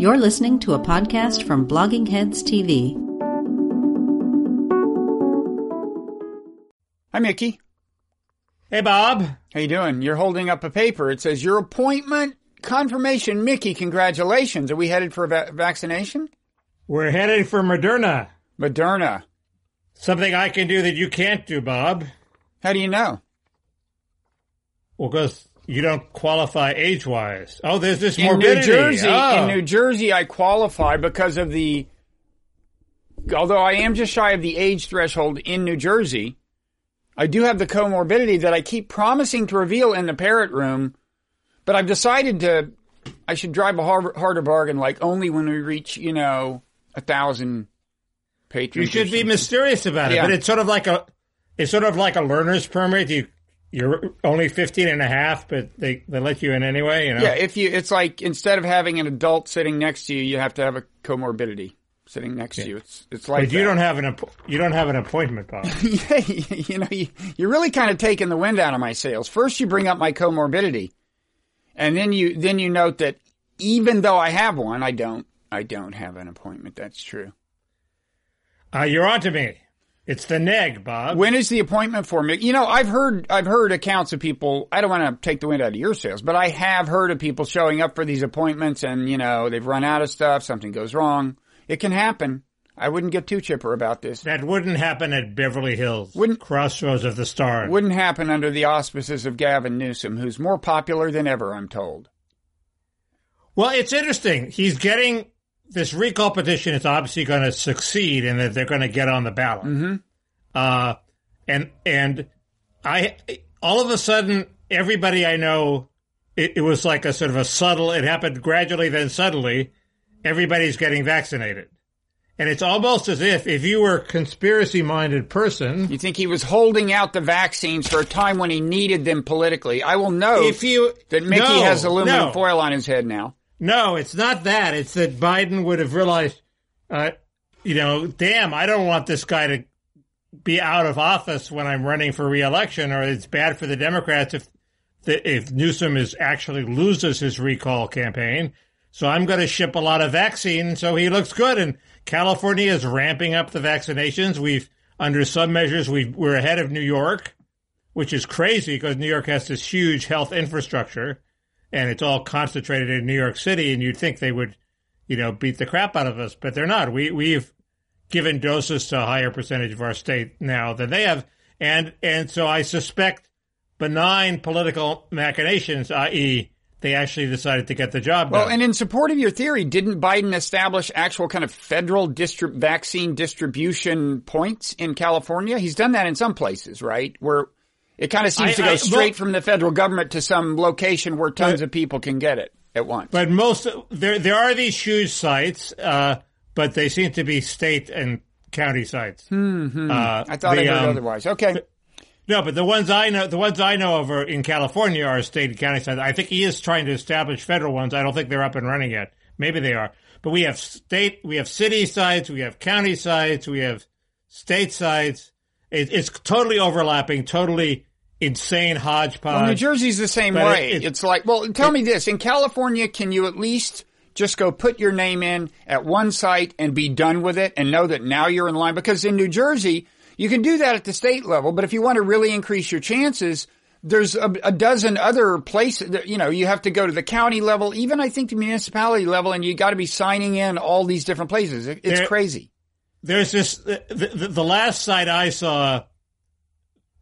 You're listening to a podcast from Blogging Heads TV. Hi, Mickey. Hey, Bob. How you doing? You're holding up a paper. It says your appointment confirmation. Mickey, congratulations. Are we headed for a va- vaccination? We're headed for Moderna. Moderna. Something I can do that you can't do, Bob. How do you know? Well, because you don't qualify age-wise. Oh, there's this In morbidity. New Jersey, Oh. in New Jersey, I qualify because of the. Although I am just shy of the age threshold in New Jersey, I do have the comorbidity that I keep promising to reveal in the parrot room, but I've decided to. I should drive a har- harder bargain, like only when we reach, you know, a thousand you patrons. or should be mysterious about it, Yeah. but it's sort of like a, it's sort of like a learner's permit. You, you're only 15 and a half, but they, they let you in anyway, you know? Yeah, if you, it's like instead of having an adult sitting next to you, you have to have a comorbidity sitting next to you. It's it's like But you that. don't have an, you don't have an appointment, Bob. yeah, you know, you, you're really kind of taking the wind out of my sails. First, you bring up my comorbidity, and then you then you note that even though I have one, I don't I don't have an appointment. That's true. uh, you're on to me. It's the neg, Bob. When is the appointment for me? You know, I've heard I've heard accounts of people. I don't want to take the wind out of your sails, but I have heard of people showing up for these appointments, and you know they've run out of stuff. Something goes wrong. It can happen. I wouldn't get too chipper about this. that wouldn't happen at Beverly Hills. Wouldn't- Crossroads of the Stars. Wouldn't happen under the auspices of Gavin Newsom, who's more popular than ever. I'm told. Well, it's interesting. He's getting this recall petition is obviously going to succeed and that they're going to get on the ballot. Mm-hmm. Uh, and and I all of a sudden everybody I know it, it was like a sort of a subtle. It happened gradually, then suddenly everybody's getting vaccinated, and it's almost as if if you were a conspiracy minded person, You think he was holding out the vaccines for a time when he needed them politically? I will know if you that Mickey No, has aluminum no. foil on his head now. No, it's not that. It's that Biden would have realized, uh, you know, damn, I don't want this guy to be out of office when I'm running for reelection, or it's bad for the Democrats if the, if Newsom is actually loses his recall campaign. So I'm going to ship a lot of vaccine so he looks good. And California is ramping up the vaccinations. We've under some measures we we're ahead of New York, which is crazy because New York has this huge health infrastructure and it's all concentrated in New York City, and you'd think they would, you know, beat the crap out of us, but they're not. We we've given doses to a higher percentage of our state now than they have, and and so I suspect benign political machinations, i.e., they actually decided to get the job Well, done. Well, and in support of your theory, didn't Biden establish actual kind of federal distri- vaccine distribution points in California? He's done that in some places, right? Where it kind of seems I- to go I- straight well- from the federal government to some location where tons of people can get it at once. but most there there are these huge sites, uh, but they seem to be state and county sites. Mm-hmm. Uh, I thought I the, heard um, otherwise. Okay. No, but the ones I know, the ones I know of in California are state and county sites. I think he is trying to establish federal ones. I don't think they're up and running yet. Maybe they are. But we have state, we have city sites, we have county sites, we have state sites. It, it's totally overlapping, totally insane hodgepodge. Well, New Jersey's the same but it- way. it's- like, well, tell me this. In California, can you at least just go put your name in at one site and be done with it and know that now you're in line? Because in New Jersey, you can do that at the state level, but if you want to really increase your chances, there's a, a dozen other places that, you know, you have to go to the county level, even I think the municipality level, and you got to be signing in all these different places. It- it's There- crazy. There's this, the, the, the last site I saw,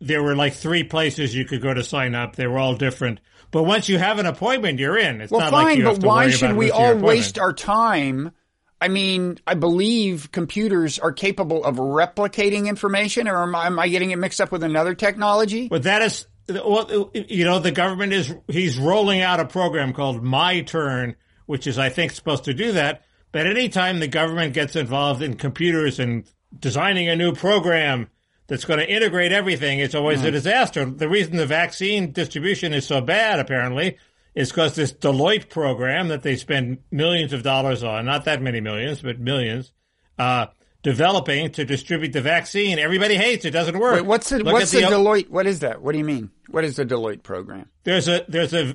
there were like three places you could go to sign up. They were all different. But once you have an appointment, you're in. It's Well, not fine, like you have but to why worry should we all waste our time? I mean, I believe computers are capable of replicating information, or am I, am I getting it mixed up with another technology? But that is, well, you know, the government is, he's rolling out a program called My Turn, which is, I think, supposed to do that. But anytime the government gets involved in computers and designing a new program that's going to integrate everything, it's always a disaster. The reason the vaccine distribution is so bad, apparently, is because this Deloitte program that they spend millions of dollars on, not that many millions, but millions, uh, developing to distribute the vaccine. Everybody hates it. Doesn't work. Wait, what's the Look what's the the- Deloitte? What is that? What do you mean? What is the Deloitte program? there's a there's a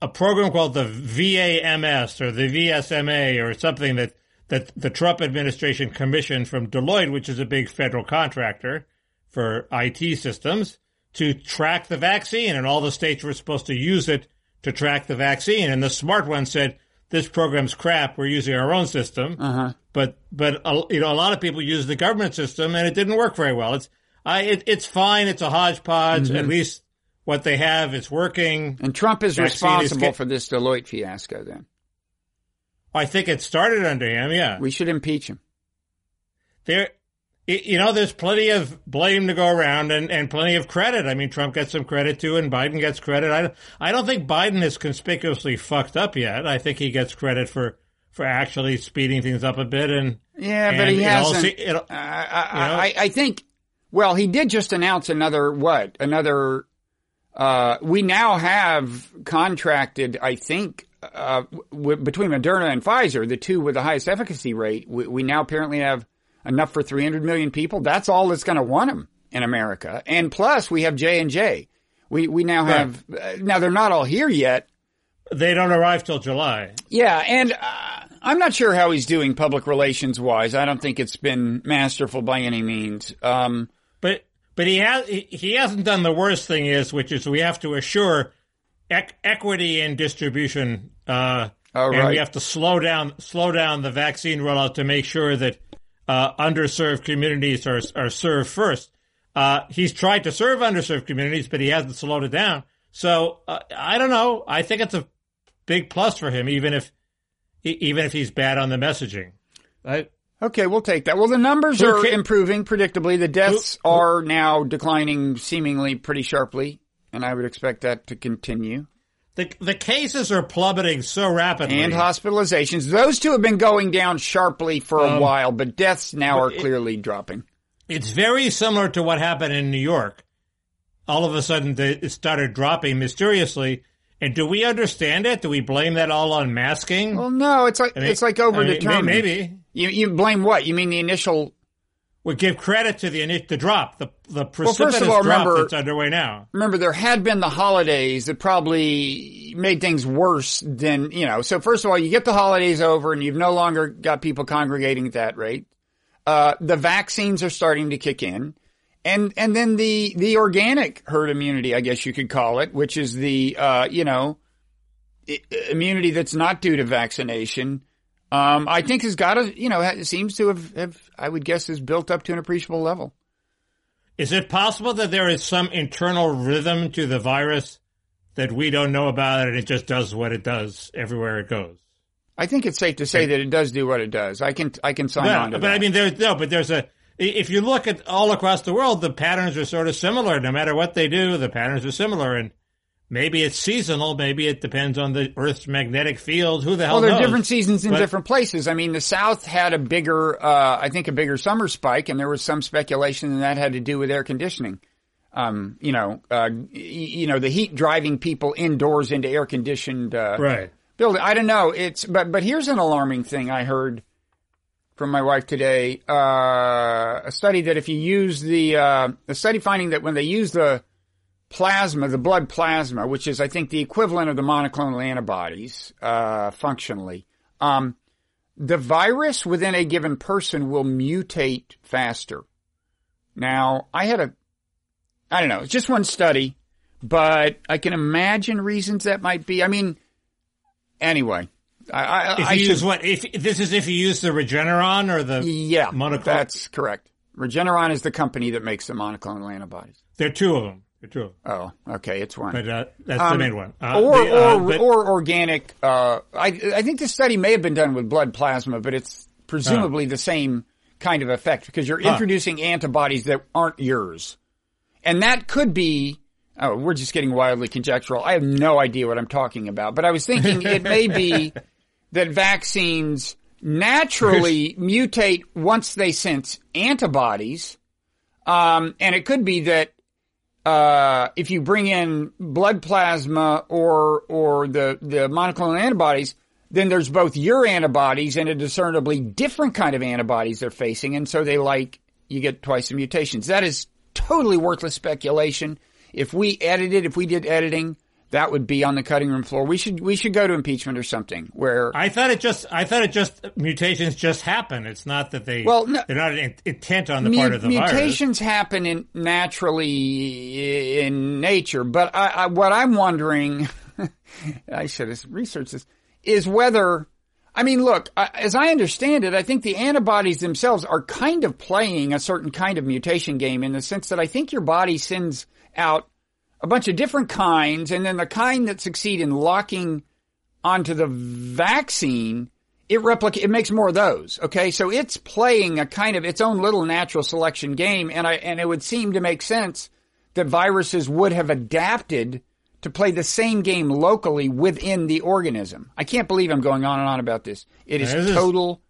a program called the VAMS or the VSMA or something that that the Trump administration commissioned from Deloitte, which is a big federal contractor for IT systems, to track the vaccine, and all the states were supposed to use it to track the vaccine. And the smart one said, "This program's crap. We're using our own system." Uh-huh. But but uh, you know, a lot of people use the government system, and it didn't work very well. It's I it, it's fine. It's a hodgepodge. Mm-hmm. At least what they have is working. And Trump is Vaccine is responsible get- for this Deloitte fiasco. Then I think it started under him. Yeah, we should impeach him. there. You know, there's plenty of blame to go around and, and plenty of credit. I mean, Trump gets some credit too, and Biden gets credit. I, don't- I don't think Biden is conspicuously fucked up yet. I think he gets credit for, for actually speeding things up a bit. And Yeah, but he hasn't. it- Uh, I, You know? I, I think. Well, he did just announce another what? Another. Uh, we now have contracted. I think uh, w- between Moderna and Pfizer, the two with the highest efficacy rate, we, we now apparently have enough for 300 million people. That's all that's going to want them in America. And plus, we have J and J. We we now have. Uh, now they're not all here yet. they don't arrive till July. Yeah, and uh, I'm not sure how he's doing public relations wise. I don't think it's been masterful by any means. Um, But but he has he, hasn't done the worst thing is which is we have to assure ec- equity in distribution. Uh, Oh, and we have to slow down slow down the vaccine rollout to make sure that uh, underserved communities are are served first. Uh, he's tried to serve underserved communities, but he hasn't slowed it down. So uh, I don't know. I think it's a big plus for him, even if e- even if he's bad on the messaging. I, okay, we'll take that. Well, the numbers Who are ca- improving predictably. The deaths Who- are now declining seemingly pretty sharply, and I would expect that to continue. The the cases are plummeting so rapidly, And hospitalizations. Those two have been going down sharply for a Um, while, but deaths now are it- clearly dropping. It's very similar to what happened in New York. All of a sudden, they, it started dropping mysteriously. And do we understand it? Do we blame that all on masking? Well, no, it's like I mean- it's like I mean, overdetermined. maybe You you blame what? You mean the initial we give credit to the the drop, the the precipitous all, drop remember- that's underway now. remember there had been the holidays that probably made things worse than, you know, so first of all, you get the holidays over and you've no longer got people congregating at that rate. Uh, the vaccines are starting to kick in. And, and then the, the organic herd immunity, I guess you could call it, which is the, uh, you know, immunity that's not due to vaccination. Um, I think has got to, you know, seems to have, have, I would guess, has built up to an appreciable level. Is it possible that there is some internal rhythm to the virus that we don't know about, and it just does what it does everywhere it goes? I think it's safe to say that it does do what it does. I can I can sign Well, on to but that. I mean, there's no, but there's a. If you look at all across the world, the patterns are sort of similar. No matter what they do, the patterns are similar, and maybe it's seasonal. Maybe it depends on the Earth's magnetic field. Who the hell well, there are different seasons in But- different places. I mean, the South had a bigger, uh, I think, a bigger summer spike, and there was some speculation that that had to do with air conditioning. Um, you know, uh, you know, the heat driving people indoors into air conditioned uh, right? building. I don't know. It's but but here's an alarming thing I heard from my wife today. Uh, a study that if you use the uh, a study finding that when they use the plasma, the blood plasma, which is I think the equivalent of the monoclonal antibodies uh, functionally, um, the virus within a given person will mutate faster. Now, I had a, I don't know, it's just one study, but I can imagine reasons that might be. I mean, anyway, I, I, If I you should, use what? If this is if you use the Regeneron or the yeah, monoclonal. that's correct. Regeneron is the company that makes the monoclonal antibodies. there are two of them. Two Oh, okay, it's one. but uh, that's the Um, main one. Uh, or the, uh, or but- or organic. Uh, I I think this study may have been done with blood plasma, but it's presumably the same kind of effect because you're introducing antibodies that aren't yours, and that could be. Oh, we're just getting wildly conjectural. I have no idea what I'm talking about, but I was thinking it may be that vaccines naturally mutate once they sense antibodies, um, and it could be that uh, if you bring in blood plasma or or the the monoclonal antibodies, then there's both your antibodies and a discernibly different kind of antibodies they're facing, and so they like you get twice the mutations. That is totally worthless speculation. If we edited, if we did editing, that would be on the cutting room floor. We should we should go to impeachment or something where I thought it just I thought it just mutations just happen. It's not that they Well, no- they're not in- intent on the mu- part of the virus. mutations happen in naturally in nature. But I, I, what I'm wondering, I should have researched this, is whether. I mean, look, as I understand it, I think the antibodies themselves are kind of playing a certain kind of mutation game in the sense that I think your body sends out a bunch of different kinds, and then the kind that succeed in locking onto the vaccine, it replica- it makes more of those. Okay. So it's playing a kind of its own little natural selection game. And I, and it would seem to make sense that viruses would have adapted to play the same game locally within the organism. I can't believe I'm going on and on about this. It is This is- total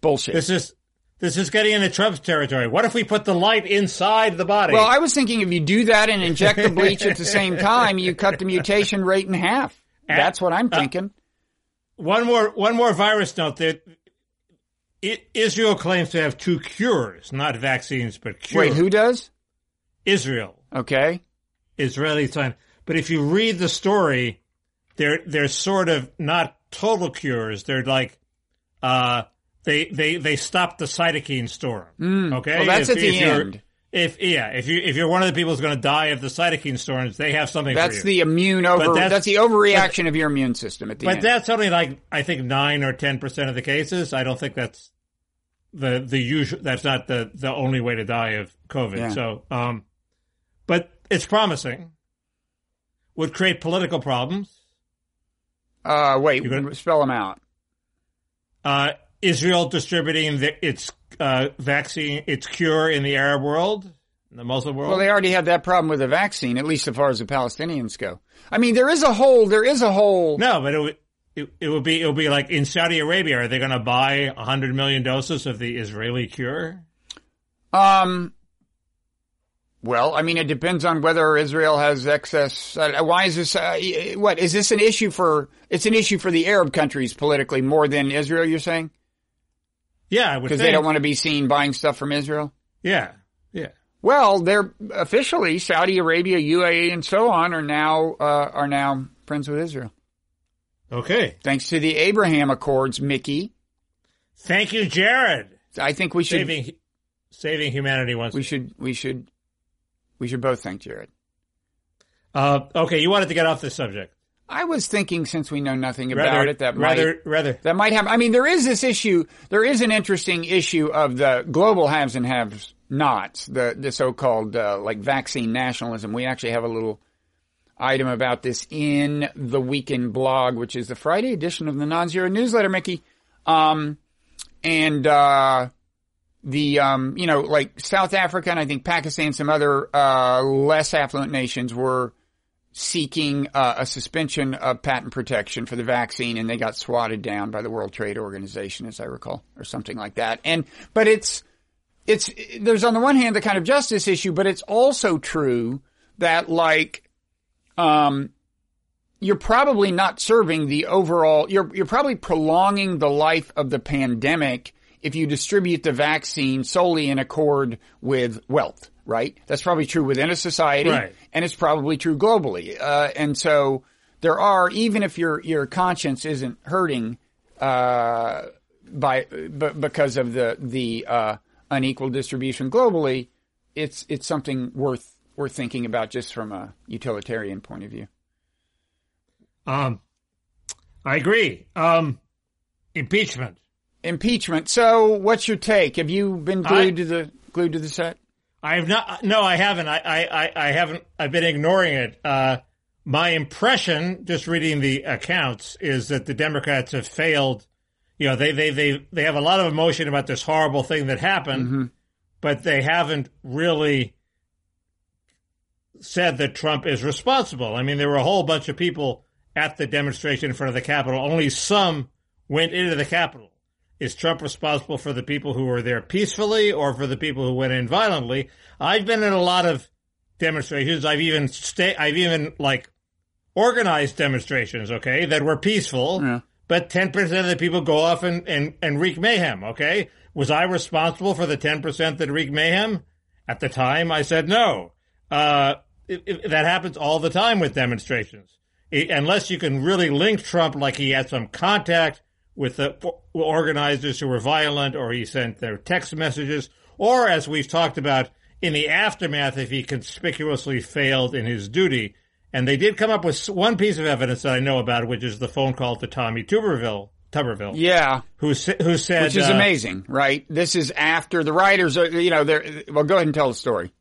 bullshit. This is this is getting into Trump's territory. What if we put the light inside the body? well, I was thinking if you do that and inject the bleach at the same time, you cut the mutation rate in half. That's what I'm thinking. one more one more virus note that I- Israel claims to have two cures, not vaccines, but cures. Wait, who does? Israel, Okay. Israeli sign. But if you read the story, they're they're sort of not total cures. They're like uh they they they stopped the cytokine storm. Okay, Hmm. Well, that's If- at the end. If yeah, if you if you're one of the people who's going to die of the cytokine storms, they have something That's for you. the immune over. that's- That's, the overreaction of your immune system at the But end. But that's only like I think nine or ten percent of the cases. I don't think that's the the usual. That's not the the only way to die of COVID. Yeah. So, um, but it's promising. Would create political problems. uh, wait, gonna- spell them out. Uh, Israel distributing the, its uh, vaccine, its cure in the Arab world, in the Muslim world. Well, they already had that problem with the vaccine, at least as far as the Palestinians go. I mean, there is a whole. There is a whole. no, but it would. It, it would be it would be like in Saudi Arabia. Are they going to buy hundred million doses of the Israeli cure? Um. Well, I mean, it depends on whether Israel has excess. Uh, why is this? Uh, what is this an issue for? It's an issue for the Arab countries politically more than Israel. You're saying Yeah, I would because they don't want to be seen buying stuff from Israel. Yeah, yeah. Well, they're officially Saudi Arabia, UAE, and so on are now uh, are now friends with Israel Okay. thanks to the Abraham Accords. Mickey, Thank you, Jared. I think we should Saving saving humanity once. we should we should we should both thank Jared. uh, okay, you wanted to get off this subject. I was thinking since we know nothing about Rather, it that rather, might rather. that might have. I mean, there is this issue. There is an interesting issue of the global haves and have nots. The the so called uh, like vaccine nationalism. We actually have a little item about this in the weekend blog, which is the Friday edition of the Non-Zero newsletter, Mickey. Um, and uh, the um, you know like South Africa and I think Pakistan, some other uh, less affluent nations were seeking uh, a suspension of patent protection for the vaccine, and they got swatted down by the World Trade Organization, as I recall, or something like that. And but it's it's there's on the one hand the kind of justice issue, but it's also true that like um you're probably not serving the overall you're you're probably prolonging the life of the pandemic if you distribute the vaccine solely in accord with wealth, right? That's probably true within a society Right. and it's probably true globally. Uh, and so there are even if your your conscience isn't hurting uh, by b- because of the the uh, unequal distribution globally, it's it's something worth worth thinking about just from a utilitarian point of view. Um, I agree. Um, impeachment. Impeachment. So, what's your take? Have you been glued I- to the glued to the set? I have not. No, I haven't. I, I, I, I haven't. I've been ignoring it. Uh, my impression, just reading the accounts, is that the Democrats have failed. You know, they, they, they, they have a lot of emotion about this horrible thing that happened, but they haven't really said that Trump is responsible. I mean, there were a whole bunch of people at the demonstration in front of the Capitol. Only some went into the Capitol. Is Trump responsible for the people who were there peacefully or for the people who went in violently? I've been in a lot of demonstrations. I've even stay, I've even like organized demonstrations, okay, that were peaceful, Yeah. but 10% of the people go off and, and, and wreak mayhem, okay? Was I responsible for the 10% that wreak mayhem? At the time, I said no. Uh, it, it- that happens all the time with demonstrations. it, unless you can really link Trump like he had some contact with the organizers who were violent or he sent their text messages, or as we've talked about in the aftermath, if he conspicuously failed in his duty. And they did come up with one piece of evidence that I know about, which is the phone call to Tommy Tuberville. Tuberville. Yeah. Who, who said. Which is uh, amazing, right? This is after the writers are, you know, they're, well, go ahead and tell the story.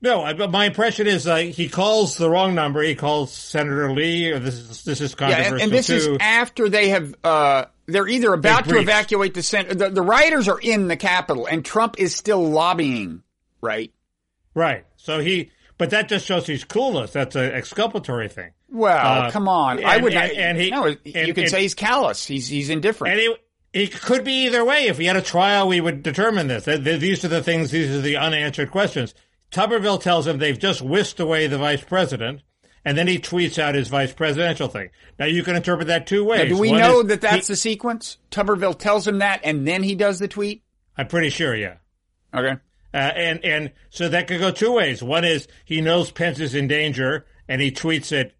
No, I, but my impression is uh, he calls the wrong number. He calls Senator Lee, or this is this is controversial yeah, and, and this too. is after they have. Uh, they're either about to evacuate the Senate. The, the rioters are in the Capitol, and Trump is still lobbying. Right. Right. So he, but that just shows he's clueless. That's an exculpatory thing. Well, uh, come on. And, I would. And, and he, no, you could say he's callous. He's he's indifferent. And he, it could be either way. If we had a trial, we would determine this. These are the things. These are the unanswered questions. Tuberville tells him they've just whisked away the vice president, and then he tweets out his vice presidential thing. Now you can interpret that two ways. Now, do we One know that that's he, the sequence? Tuberville tells him that, and then he does the tweet. I'm pretty sure, yeah. Okay. Uh, and and so that could go two ways. One is he knows Pence is in danger, and he tweets it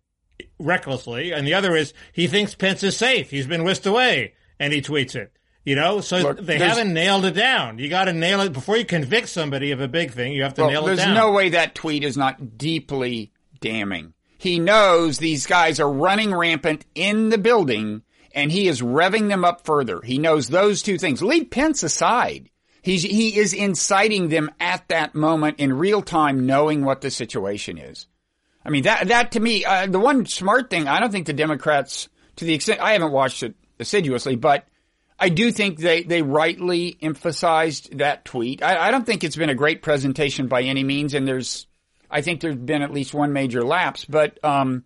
recklessly, and the other is he thinks Pence is safe. He's been whisked away, and he tweets it. You know, so Look, they haven't nailed it down. You got to nail it before you convict somebody of a big thing. You have to well, nail it down. There's no way that tweet is not deeply damning. He knows these guys are running rampant in the building and he is revving them up further. He knows those two things. Leave Pence aside. He's, he is inciting them at that moment in real time, knowing what the situation is. I mean, that, that to me, uh, the one smart thing, I don't think the Democrats, to the extent, I haven't watched it assiduously, but I do think they, they rightly emphasized that tweet. I, I, don't think it's been a great presentation by any means, and there's, I think there's been at least one major lapse, but, um,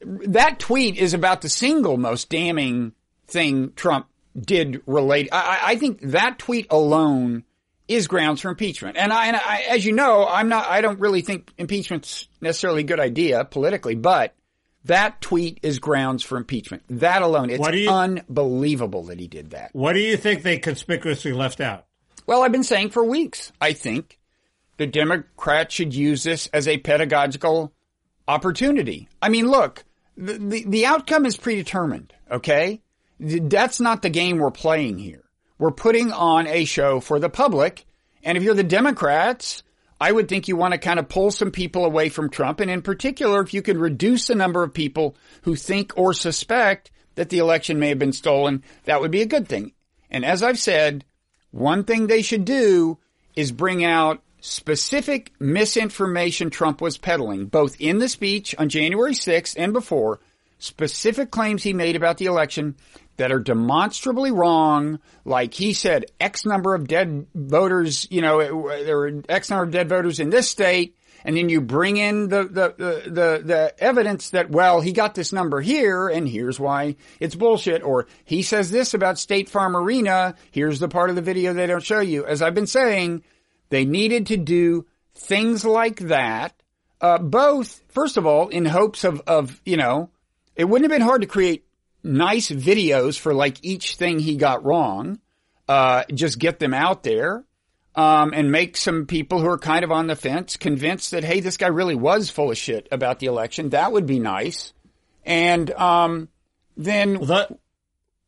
that tweet is about the single most damning thing Trump did relate. I, I think that tweet alone is grounds for impeachment. And I, and I, as you know, I'm not, I don't really think impeachment's necessarily a good idea politically, but that tweet is grounds for impeachment. That alone, it's you, unbelievable that he did that. What do you think they conspicuously left out? Well, I've been saying for weeks, I think the Democrats should use this as a pedagogical opportunity. I mean, look, the, the, the outcome is predetermined, okay? That's not the game we're playing here. We're putting on a show for the public. And if you're the Democrats, I would think you want to kind of pull some people away from Trump. And in particular, if you could reduce the number of people who think or suspect that the election may have been stolen, that would be a good thing. And as I've said, one thing they should do is bring out specific misinformation Trump was peddling, both in the speech on January 6th and before, specific claims he made about the election that are demonstrably wrong, like he said X number of dead voters, you know, there were X number of dead voters in this state, and then you bring in the, the, the, the, the evidence that, well, he got this number here, and here's why it's bullshit, or he says this about State Farm Arena, here's the part of the video they don't show you. As I've been saying, they needed to do things like that, uh, both, first of all, in hopes of, of, you know, it wouldn't have been hard to create nice videos for like each thing he got wrong. Uh, just get them out there. Um, and make some people who are kind of on the fence convinced that, hey, this guy really was full of shit about the election. That would be nice. And, um, then, well, that,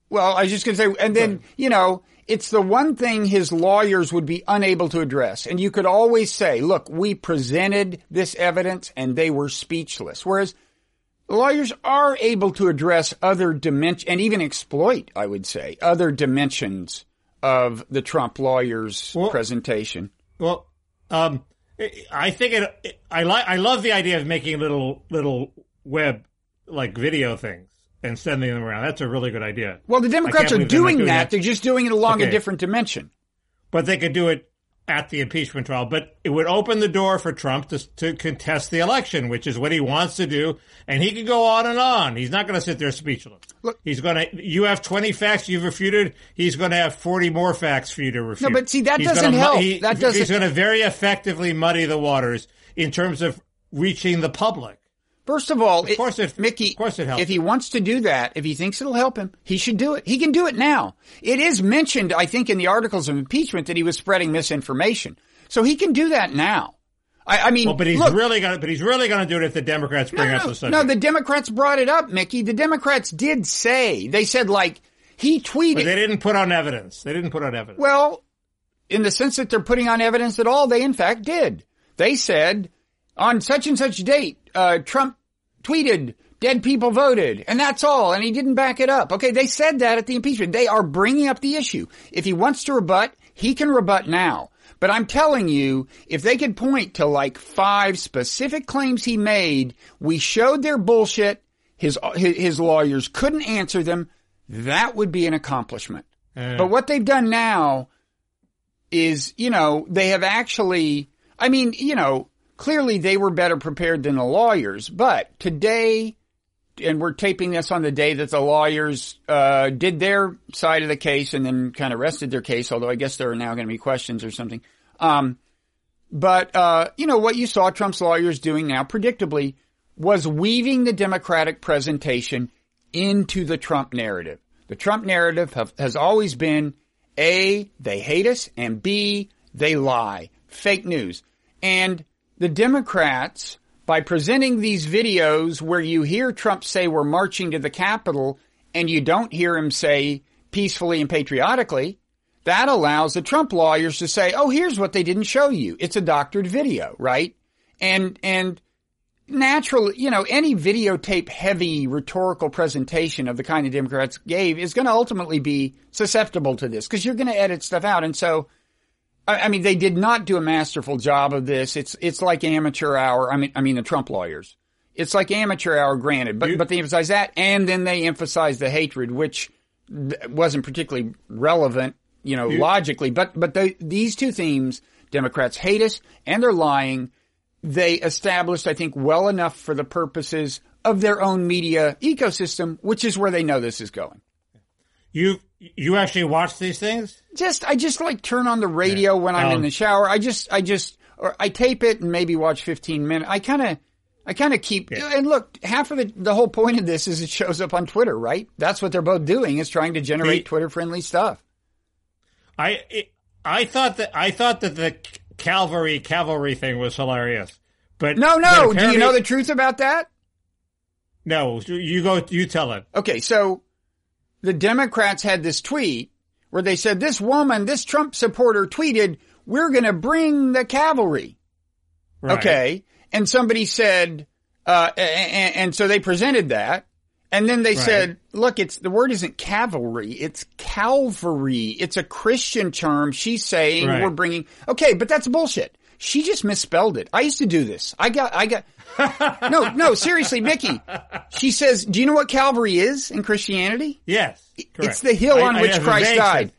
well I was just going to say, and then, you know, it's the one thing his lawyers would be unable to address. And you could always say, look, we presented this evidence and they were speechless. Whereas lawyers are able to address other dimensions and even exploit, I would say, other dimensions of the Trump lawyer's well, presentation. Well, um, I think it, it I like, I love the idea of making little, little web, like video things and sending them around. That's a really good idea. Well, the Democrats are doing, doing that. They're just doing it along okay. a different dimension. But they could do it at the impeachment trial, but it would open the door for Trump to, to contest the election, which is what he wants to do. And he can go on and on. He's not going to sit there speechless. Look, he's going to, you have 20 facts you've refuted. He's going to have 40 more facts for you to refute. No, but see, that he's doesn't help. He, that doesn't. He's going to very effectively muddy the waters in terms of reaching the public. First of all, of course it, Mickey, of course it helps. if he wants to do that, if he thinks it'll help him, he should do it. He can do it now. It is mentioned, I think, in the articles of impeachment that he was spreading misinformation. So he can do that now. I, I mean, Well, but he's look, really gonna, but he's really gonna do it if the Democrats bring no, up the subject. no, the Democrats brought it up, Mickey. The Democrats did say they said like he tweeted. but they didn't put on evidence. They didn't put on evidence. Well, in the sense that they're putting on evidence at all, they in fact did. They said on such and such date, uh, Trump tweeted, dead people voted, and that's all, and he didn't back it up. Okay, they said that at the impeachment. They are bringing up the issue. If he wants to rebut, he can rebut now. But I'm telling you, if they could point to like five specific claims he made, we showed their bullshit, his, his, lawyers couldn't answer them, that would be an accomplishment. But what they've done now is, you know, they have actually, I mean, you know, clearly they were better prepared than the lawyers, but today, and we're taping this on the day that the lawyers, uh, did their side of the case and then kind of rested their case, although I guess there are now going to be questions or something. Um, but, uh, you know, what you saw Trump's lawyers doing now, predictably, was weaving the Democratic presentation into the Trump narrative. The Trump narrative have, has always been A, they hate us, and B, they lie. Fake news. And the Democrats, by presenting these videos where you hear Trump say we're marching to the Capitol and you don't hear him say peacefully and patriotically, that allows the Trump lawyers to say, oh, here's what they didn't show you. It's a doctored video, right? And, and naturally, you know, any videotape heavy rhetorical presentation of the kind the Democrats gave is going to ultimately be susceptible to this because you're going to edit stuff out. And so, I mean, they did not do a masterful job of this. It's, it's like amateur hour. I mean, I mean, the Trump lawyers. It's like amateur hour, granted, but, You- but they emphasize that and then they emphasize the hatred, which wasn't particularly relevant, you know, logically, but, but the, these two themes, Democrats hate us and they're lying they established, I think, well enough for the purposes of their own media ecosystem, which is where they know this is going. you you actually watch these things? Just, I just like turn on the radio when I'm in Um, the shower. I just, I just, or I tape it and maybe watch 15 minutes. I kind of, I kind of keep, and look, half of the, the whole point of this is it shows up on Twitter, right? That's what they're both doing is trying to generate Twitter friendly stuff. I it- I thought that I thought that the cavalry cavalry thing was hilarious. But No, but no. Do you know the truth about that? No, you go. You tell it. Okay, so the Democrats had this tweet where they said this woman, this Trump supporter tweeted, we're going to bring the cavalry. Right. Okay. And somebody said, uh, and, and so they presented that. And then they Right. said, look, it's, the word isn't cavalry, it's Calvary. It's a Christian term. She's saying Right. we're bringing, okay, but that's bullshit. She just misspelled it. I used to do this. I got, I got, no, no, seriously, Mickey. She says, do you know what Calvary is in Christianity? Yes, correct. It's the hill on I which a Christ died. sense-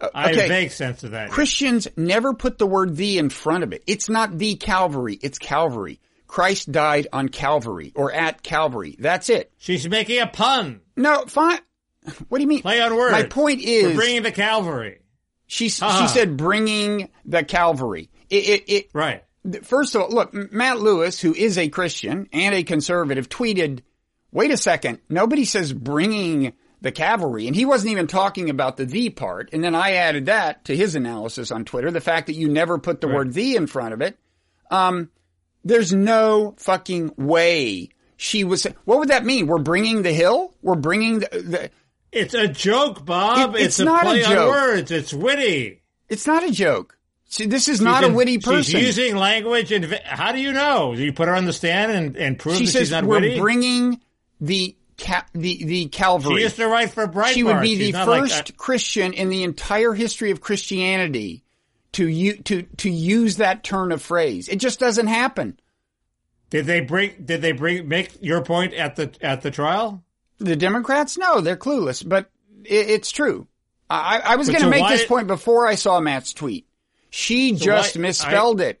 Uh, I have okay. vague sense of that. Christians never put the word the in front of it. It's not the Calvary, it's Calvary. Christ died on Calvary or at Calvary. That's it. She's making a pun. No, fine. What do you mean? Play on words. My point We're is, bringing the Calvary. she Uh-huh. she said bringing the Calvary. It, it, it Right. first of all, look, Matt Lewis, who is a Christian and a conservative, tweeted, "Wait a second, nobody says bringing the cavalry," and he wasn't even talking about the "the" part. And then I added that to his analysis on Twitter, the fact that you never put the Right. word "the" in front of it. Um, there's no fucking way she was. What would that mean? We're bringing the hill. We're bringing the. the It's a joke, Bob. It- it's a not a on joke. words. It's witty. it's not a joke. See, this is not a witty person. She's using language, and how do you know? Do you put her on the stand and, and prove she that says she's not we're witty? bringing the ca- the the Calvary. she used to write for Breitbart. she would be She's the not like first. Christian in the entire history of Christianity to u- to to use that turn of phrase. It just doesn't happen. Did they bring? Did they bring? Make your point at the at the trial? The Democrats, no, they're clueless, but it, it's true. I, I was going to so make this point before I saw Matt's tweet. She just why- misspelled it.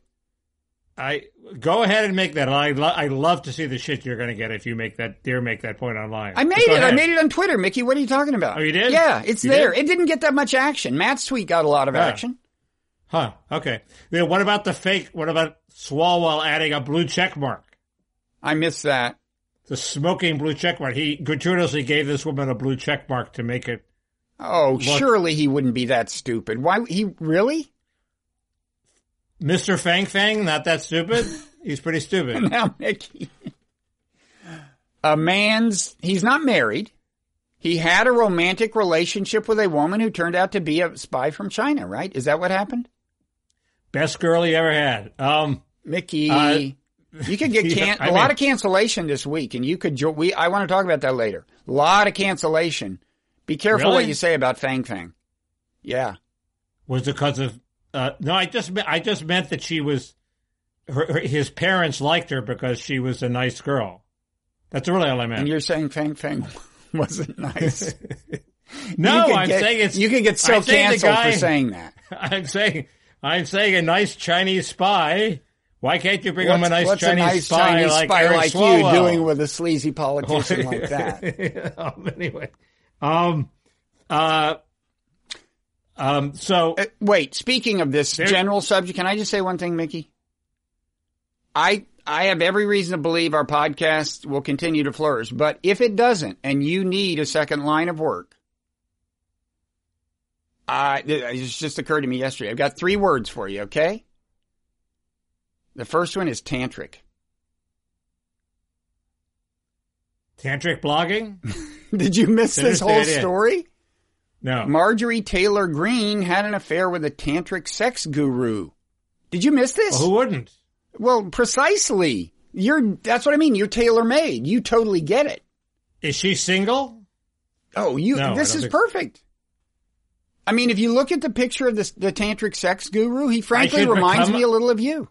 I go ahead and make that. I lo- I love to see the shit you're going to get if you make that dare make that point online. I made it. I made it on Twitter, Mickey. What are you talking about? Oh, you did? Yeah, it's You there. did? It didn't get that much action. Matt's tweet got a lot of Yeah. action. Huh? Okay. Then what about the fake? What about Swalwell adding a blue check mark? I missed that. The smoking blue check mark. He gratuitously gave this woman a blue check mark to make it. Oh, surely he wouldn't be that stupid. Why he really? Mr. Fang Fang, not that stupid. He's pretty stupid. now, Mickey, a man's, he's not married. He had a romantic relationship with a woman who turned out to be a spy from China, right? Is that what happened? Best girl he ever had. Um, Mickey, Uh, you could get yeah, can- I a lot of cancellation this week, and you could. Jo- we I want to talk about that later. A lot of cancellation. Be careful what you say about Fang Fang. Yeah, was it because of uh, no i just i just meant that she was her, her, his parents liked her because she was a nice girl that's really all i meant. and you're saying Fang Fang wasn't nice. no i'm get- saying it's you can get so I'm saying the canceled guy- for saying that. i'm saying i'm saying a nice chinese spy why can't you bring him a nice chinese, a nice spy Chinese like, spy like you doing with a sleazy politician like that? um, anyway um uh um so Uh, wait, speaking of this general subject, can I just say one thing, Mickey? I I have every reason to believe our podcast will continue to flourish, but if it doesn't, and you need a second line of work, I it's just occurred to me yesterday. I've got three words for you. Okay, the first one is tantric. tantric blogging Did you miss this whole story? No Marjorie Taylor Greene had an affair with a tantric sex guru. Did you miss this? who wouldn't Well, precisely. You're, that's what I mean. You're tailor made. You totally get it. is she single Oh, you, No, this is think- perfect. I mean, if you look at the picture of this, the tantric sex guru, he frankly reminds me a little of you.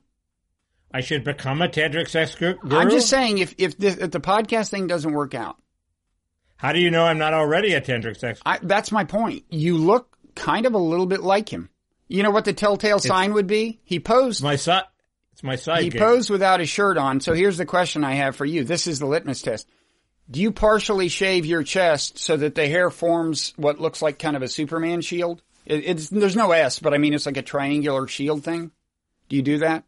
I should become a tantric sex guru. I'm just saying, if, if, this, if the podcast thing doesn't work out, How do you know I'm not already a tantric sex? I, that's my point. You look kind of a little bit like him. You know what the telltale sign would be? He posed my side. It's my side. He gig. posed without his shirt on. So here's the question I have for you. This is the litmus test. Do you partially shave your chest so that the hair forms what looks like kind of a Superman shield? It, it's there's no S, but I mean it's like a triangular shield thing. Do you do that?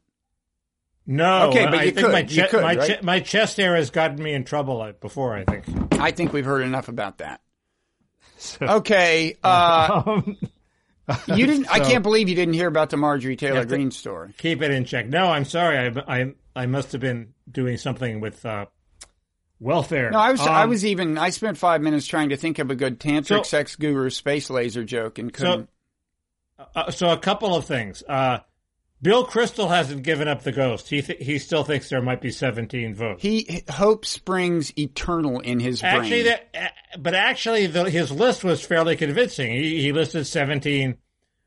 No. Okay, but I you think could. My, You could, my, right? che- my chest hair has gotten me in trouble uh, before. I think. I think we've heard enough about that. Okay, uh, Um, you didn't. I can't believe you didn't hear about the Marjorie Taylor have to- Greene story. keep it in check. No, I'm sorry. I I, I must have been doing something with uh, welfare. No, I was. I Um, was even. I spent five minutes trying to think of a good tantric So- sex guru space laser joke and couldn't. Uh, so a couple of things. Uh, Bill Kristol hasn't given up the ghost. He th- he still thinks there might be 17 votes. he hope springs eternal in his brain. Actually, that, uh, but actually, the, his list was fairly convincing. He, he listed 17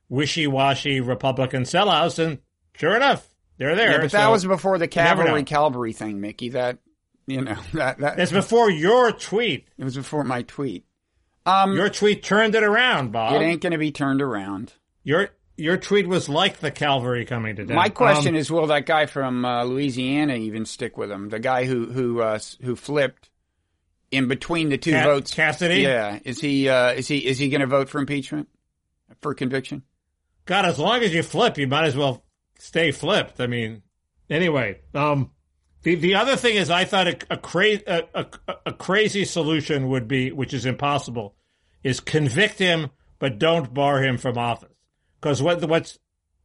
wishy-washy Republican sellouts, and sure enough, they're there. Yeah, but that was before the cavalry cavalry thing, Mickey. That you know that that It's before your tweet. it was before my tweet. Um, Your tweet turned it around, Bob. it ain't going to be turned around. Your your tweet was like the cavalry coming to town. My question Um, is, will that guy from uh, Louisiana even stick with him? The guy who who uh, who flipped in between the two Ca- votes. Cassidy? Yeah, is he uh, is he is he going to vote for impeachment for conviction? God, as long as you flip, you might as well stay flipped. I mean, anyway, um, the the other thing is, I thought a, a, cra- a, a, a crazy solution would be, which is impossible, is convict him but don't bar him from office. Because what what's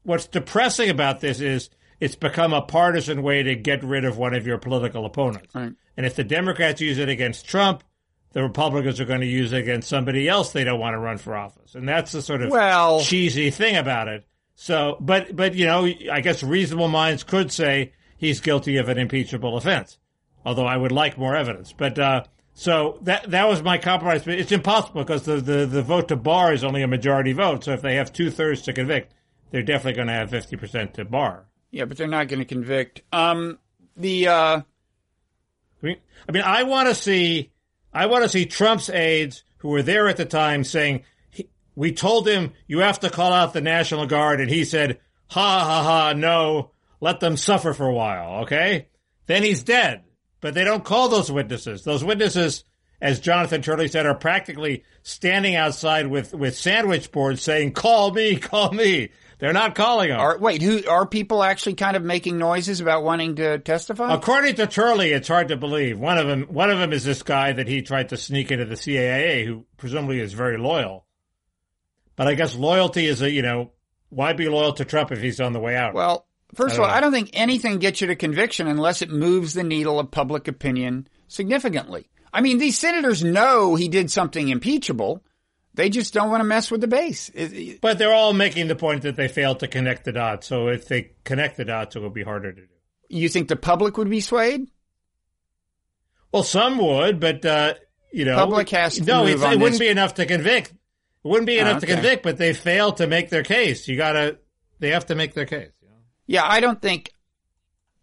what's depressing about this is it's become a partisan way to get rid of one of your political opponents. Right. And if the Democrats use it against Trump, the Republicans are going to use it against somebody else they don't want to run for office. And that's the sort of Well- cheesy thing about it. So, but, but, you know, I guess reasonable minds could say he's guilty of an impeachable offense. Although I would like more evidence. But, uh, so that, that was my compromise. But it's impossible because the, the, the vote to bar is only a majority vote. So if they have two thirds to convict, they're definitely going to have 50% to bar. Yeah, but they're not going to convict. Um, the uh, I mean, I mean, I want to see, I want to see Trump's aides who were there at the time saying, he, we told him you have to call out the National Guard, and he said, ha ha ha, no, let them suffer for a while, okay? Then he's dead. But they don't call those witnesses. Those witnesses, as Jonathan Turley said, are practically standing outside with, with sandwich boards saying, call me, call me. They're not calling them. are wait, who are people actually kind of making noises about wanting to testify? According to Turley, it's hard to believe. One of them, one of them is this guy that he tried to sneak into the CIA, who presumably is very loyal. But I guess loyalty is a, you know, why be loyal to Trump if he's on the way out? Well, First of all, I don't think anything gets you to conviction unless it moves the needle of public opinion significantly. I mean, these senators know he did something impeachable. They just don't want to mess with the base. But they're all making the point that they failed to connect the dots. So if they connect the dots, it will be harder to do. you think the public would be swayed? Well, some would, but uh, you know, Public has to no. move It's, on it wouldn't be enough to convict. It wouldn't be enough okay. to convict, but they failed to make their case. You gotta, they have to make their case. Yeah, I don't think.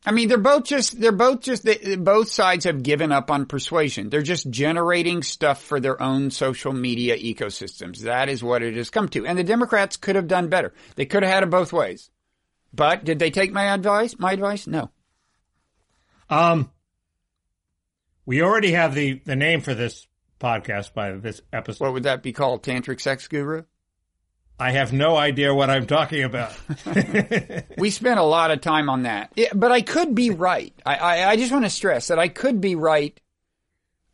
I mean, they're both just, they're both just, they, both sides have given up on persuasion. They're just generating stuff for their own social media ecosystems. That is what it has come to. And the Democrats could have done better. They could have had it both ways. But did they take my advice? My advice? No. Um, we already have the the name for this podcast by this episode. What would that be called? Tantric Sex Guru? I have no idea what I'm talking about. We spent a lot of time on that. Yeah, but I could be right. I, I, I just want to stress that I could be right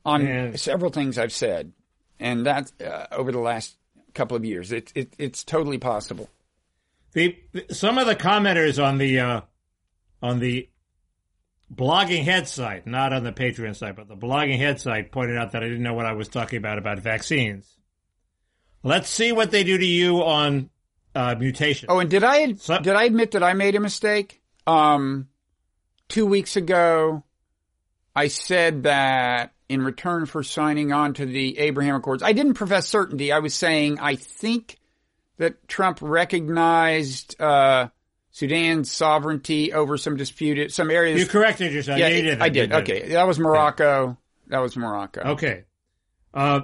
on Yeah. several things I've said. And that uh, over the last couple of years. It, it, it's totally possible. The some of the commenters on the uh, on the blogging head site, not on the Patreon site, but the blogging head site, pointed out that I didn't know what I was talking about about vaccines. Let's see what they do to you on uh, mutation. Oh, and did I So- did I admit that I made a mistake? Um, two weeks ago, I said that in return for signing on to the Abraham Accords, I didn't profess certainty. I was saying I think that Trump recognized uh, Sudan's sovereignty over some disputed some areas. you corrected yourself. yeah, Yeah, you did. I. You did. Okay, that was Morocco. That was Morocco. Okay. Uh,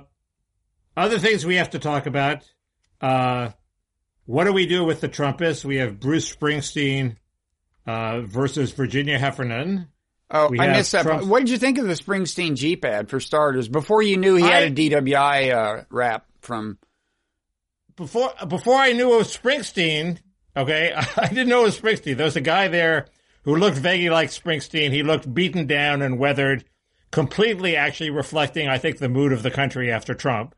other things we have to talk about. Uh, what do we do with the Trumpists? We have Bruce Springsteen uh, versus Virginia Heffernan. Oh, We I missed that. What did you think of the Springsteen Jeep ad for starters? Before you knew he had a DWI uh, rap from. Before before I knew it was Springsteen, okay, I didn't know it was Springsteen. There was a guy there who looked vaguely like Springsteen. He looked beaten down and weathered, completely actually reflecting, I think, the mood of the country after Trump.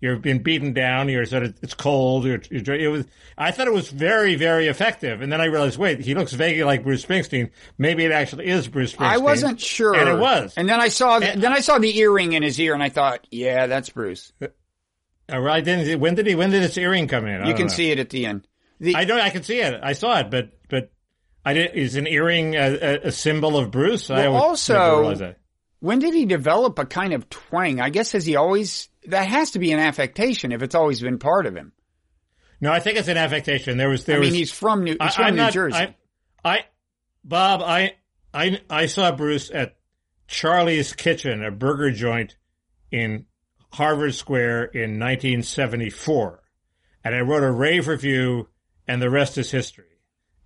You've been beaten down. You're sort of, it's cold. You're, you're, it was, I thought it was very, very effective. And then I realized, wait, he looks vaguely like Bruce Springsteen. Maybe it actually is Bruce Springsteen. I wasn't sure, And it was. And then I saw, the, And- then I saw the earring in his ear, and I thought, yeah, that's Bruce. Uh, right then, when did he, when did this earring come in? I You can know. see it at the end. The, I know I can see it. I saw it, but but I did. Is an earring a, a, symbol of Bruce? Well, always also- never realized that. when did he develop a kind of twang? I guess has he always? That has to be an affectation if it's always been part of him. No, I think it's an affectation. There was there I mean, he's from New, he's I, from I'm New not, Jersey. I, I, Bob, I, I, I saw Bruce at Charlie's Kitchen, a burger joint in Harvard Square in 1974, and I wrote a rave review, and the rest is history.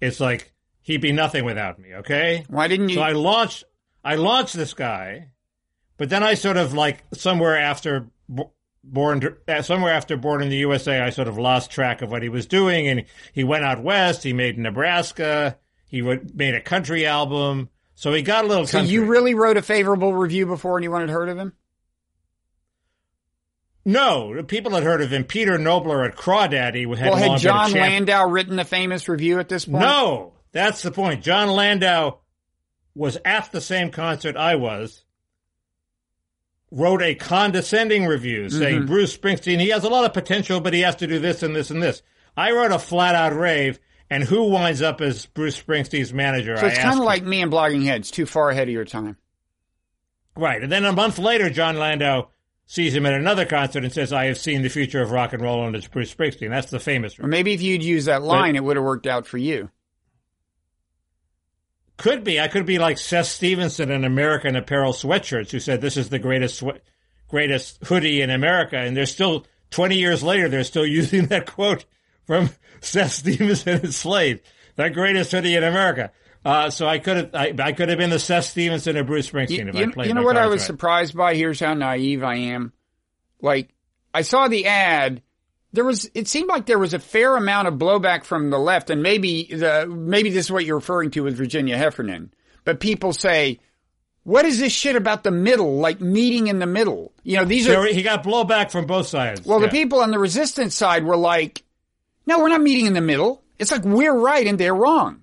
It's like he'd be nothing without me. Okay. Why didn't you? So I launched, I launched this guy, but then I sort of like somewhere after Bo- born, to- uh, somewhere after born in the USA, I sort of lost track of what he was doing, and he went out west. He made Nebraska. He would, made a country album. So he got a little. so country. you really wrote a favorable review before anyone had heard of him? no people had heard of him. Peter Knobler at Crawdaddy had well, long had Jon Landau written a famous review at this point? No, that's the point. Jon Landau was at the same concert I was. Wrote a condescending review saying mm-hmm. Bruce Springsteen, he has a lot of potential, but he has to do this and this and this. I wrote a flat out rave, and who winds up as Bruce Springsteen's manager? So it's kind of like me and Blogging Heads, too far ahead of your time. right. And then a month later, Jon Landau sees him at another concert and says, "I have seen the future of rock and roll, and it's Bruce Springsteen." That's the famous. Or maybe if you'd used that line, it would have worked out for you. Could be. I could be like Seth Stevenson in American Apparel Sweatshirts, who said this is the greatest swe- greatest hoodie in America, and they're still twenty years later they're still using that quote from Seth Stevenson and Slate, the greatest hoodie in America. Uh, so I could have I, I could have been the Seth Stevenson of Bruce Springsteen You, if you- I played. you know what I was right. surprised by? Here's how naive I am. Like, I saw the ad. There was, it seemed like there was a fair amount of blowback from the left, and maybe the, maybe this is what you're referring to with Virginia Heffernan. But people say, what is this shit about the middle, like meeting in the middle? You know, these There- are, he got blowback from both sides. well, Yeah. the people on the resistance side were like, no, we're not meeting in the middle. It's like we're right and they're wrong.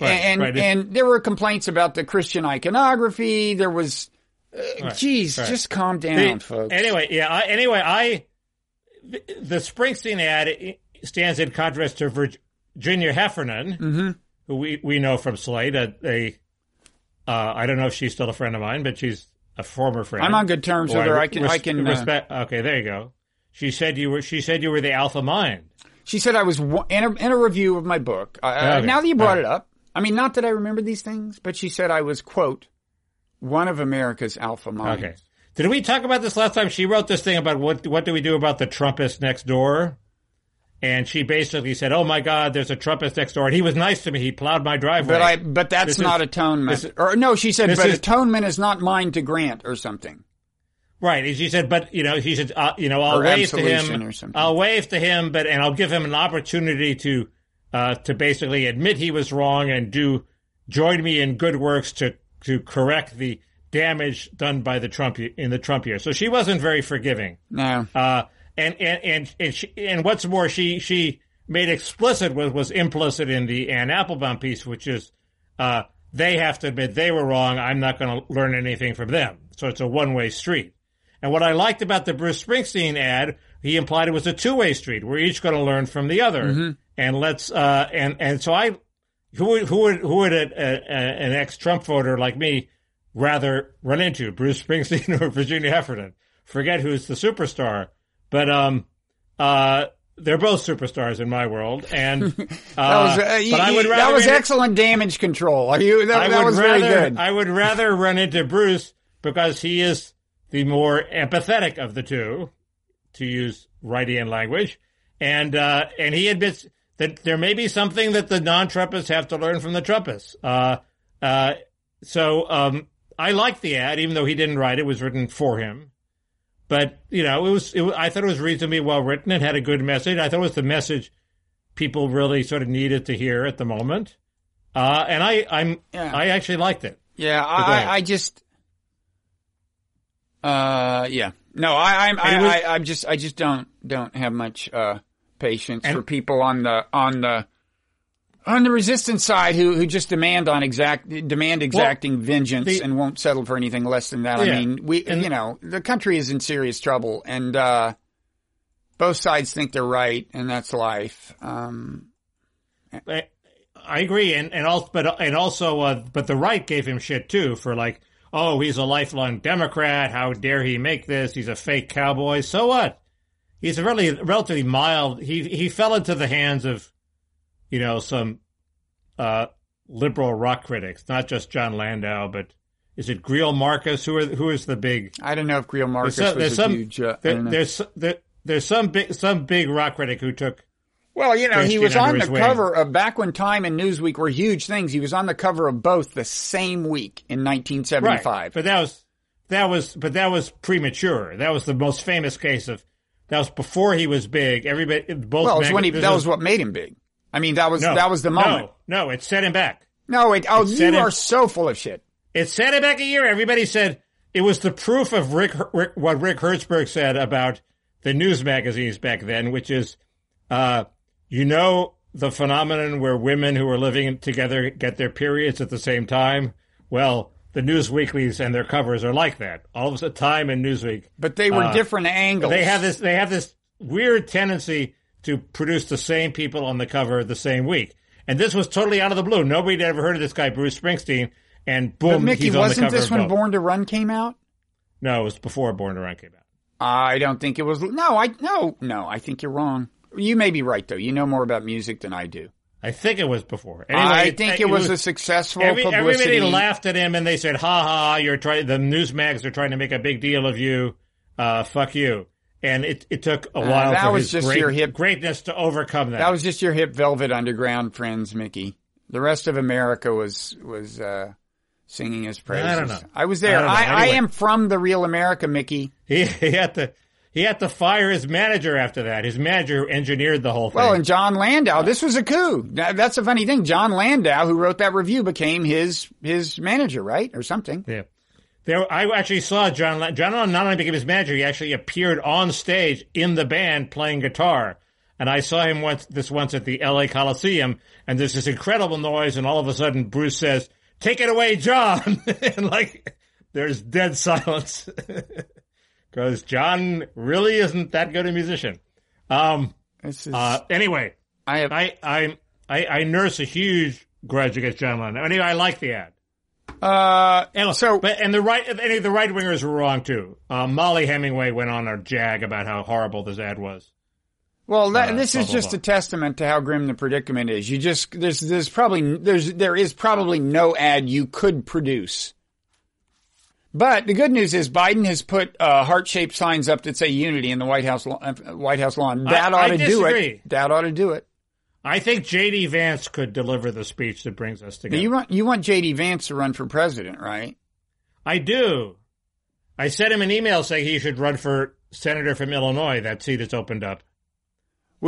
and right. and there were complaints about the Christian iconography. There was, uh, geez, right. just calm down, The- folks. Anyway, yeah. I, anyway, I the, Springsteen ad stands in contrast to Virginia Heffernan, Mm-hmm. who we we know from Slate. A, a uh, I don't know if she's still a friend of mine, but she's a former friend. I'm on good terms with her. I can, res- I can. Uh, respect. Okay, there you go. She said you were. She said you were the alpha mind. she said I was in a, in a review of my book. Uh, Okay. Now that you brought All it up, I mean, not that I remember these things, but she said I was quote one of America's alpha minds. Okay. Did we talk about this last time? She wrote this thing about what what do we do about the Trumpist next door? And she basically said, "Oh my God, there's a Trumpist next door, and he was nice to me. He plowed my driveway." But I, but that's This is- not atonement. this- or no, she said, but is- atonement is not mine to grant or something. Right. And she said, but you know, she said, uh, you know, I'll Or wave to him. or something. I'll wave to him, but and I'll give him an opportunity to uh, to basically admit he was wrong and do join me in good works to to correct the damage done by the Trump in the Trump year. So she wasn't very forgiving. No. Uh, and and and and, she, and what's more, she she made explicit what was implicit in the Ann Applebaum piece, which is uh, they have to admit they were wrong. I'm not going to learn anything from them. So it's a one way street. And what I liked about the Bruce Springsteen ad, he implied it was a two way street. We're each going to learn from the other. And let's uh, and and so I who would who would who would a, a, a, an ex Trump voter like me rather run into Bruce Springsteen or Virginia Heffernan? Forget who's the superstar, but um uh they're both superstars in my world, and uh, That was, uh, you- but I would that was excellent damage control. Are you? That, that was rather, very good. I would rather run into Bruce because he is the more empathetic of the two, to use Wrightian language, and uh, and he admits that there may be something that the non-Trumpists have to learn from the Trumpists. Uh, uh, so um, I like the ad, even though he didn't write it; it was written for him. But you know, it was, it. I thought it was reasonably well written. It had a good message. I thought it was the message people really sort of needed to hear at the moment. Uh, and I, I'm, Yeah. I actually liked it. yeah, I. I, just. Uh, yeah. No, I, I'm, I, was- I, I'm just, I just don't, don't have much uh patience for people on the, on the. On the resistance side, who who just demand on exact demand exacting vengeance the- and won't settle for anything less than that. I mean, we And- you know the country is in serious trouble, and uh, both sides think they're right, and that's life. Um, I, I agree, and and also, but and also, uh, but the right gave him shit too for like, oh, he's a lifelong Democrat. How dare he make this? He's a fake cowboy. So what? He's a really relatively mild. He he fell into the hands of, you know, some uh, liberal rock critics, not just Jon Landau, but is it Greil Marcus? Who are who is the big I don't know if Greil Marcus There's some- was there's a some- huge. Uh, there, there's there, there's some big some big rock critic who took Well, you know, he was on the wing. cover of back when Time and Newsweek were huge things. He was on the cover of both the same week in 1975. Right. But that was that was but that was premature. That was the most famous case of that was before he was big. Everybody both well, mag- when he, that was what made him big. I mean, that was no, that was the moment. No, no, it set him back. No, it, oh, set you him- are so full of shit. It set him back a year. Everybody said it was the proof of Rick, Rick what Rick Hertzberg said about the news magazines back then, which is, uh, you know, the phenomenon where women who are living together get their periods at the same time. Well, the news weeklies and their covers are like that. All of a sudden, Time and Newsweek But they were Uh, different angles. they have this they have this weird tendency to produce the same people on the cover the same week. And this was totally out of the blue. Nobody had ever heard of this guy Bruce Springsteen, and boom, But Mickey, he's on the wasn't cover this when. Born to Run came out? No, it was before Born to Run came out. I don't think it was. No, I no no. I think you're wrong. You may be right though. You know more about music than I do. I think it was before. Anyway, I think it, was, a successful every- publicity. Everybody laughed at him and they said, "Ha ha! You're trying." The news mags are trying to make a big deal of you. Uh, fuck you. And it it took a while Uh, that for was his just great- your hip- greatness to overcome that. That was just your hip Velvet Underground friends, Mickey. The rest of America was was uh, singing his praises. I don't know. I was there. I, I, Anyway. am from the real America, Mickey. he, he had to he had to fire his manager after that. His manager engineered the whole thing. Well, and Jon Landau. This was a coup. That's a funny thing. Jon Landau, who wrote that review, became his his manager, right, or something. Yeah. There, I actually saw John. La- John Lennon not only became his manager, he actually appeared on stage in the band playing guitar. And I saw him once, this once at the LA Coliseum, and there's this incredible noise, and all of a sudden Bruce says, "Take it away, John!" and like, there's dead silence because John really isn't that good a musician. Um. This is, Uh. Anyway, I have. I I I, I nurse a huge grudge against John Lennon. Anyway, I like the ad. Uh, And, So- but and the right, any of the right wingers were wrong too. Uh, Mollie Hemingway went on a jag about how horrible this ad was. Well, that, Uh, this blah, is blah, just blah. a testament to how grim the predicament is. You just there's there's probably there's there is probably no ad you could produce. But the good news is Biden has put uh, heart shaped signs up that say "Unity" in the White House uh, White House lawn. That I ought to do it. That ought to do it. I think J.D. Vance could deliver the speech that brings us together. you want you want J.D. Vance to run for president, right? I do. I sent him an email saying he should run for senator from Illinois. That seat is opened up.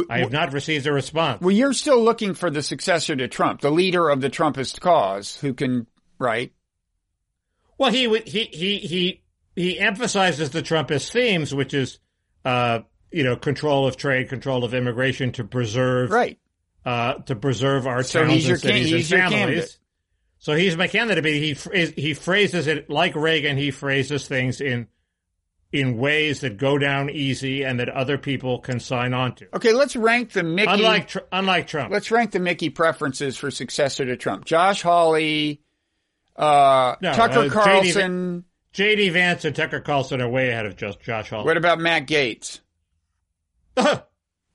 I have not received a response. Well, you're still looking for the successor to Trump, the leader of the Trumpist cause, who can right. Well, he he he he he emphasizes the Trumpist themes, which is, uh, you know, control of trade, control of immigration to preserve Right. Uh, to preserve our So towns and cities can- and families. So he's my candidate. But he he phrases it like Reagan. He phrases things in in ways that go down easy and that other people can sign on to. Okay, let's rank the Mickey. Unlike Tr- unlike Trump. Let's rank the Mickey preferences for successor to Trump. Josh Hawley, uh, No, Tucker uh, Carlson. J.D. Vance and Tucker Carlson are way ahead of just Josh Hawley. What about Matt Gaetz?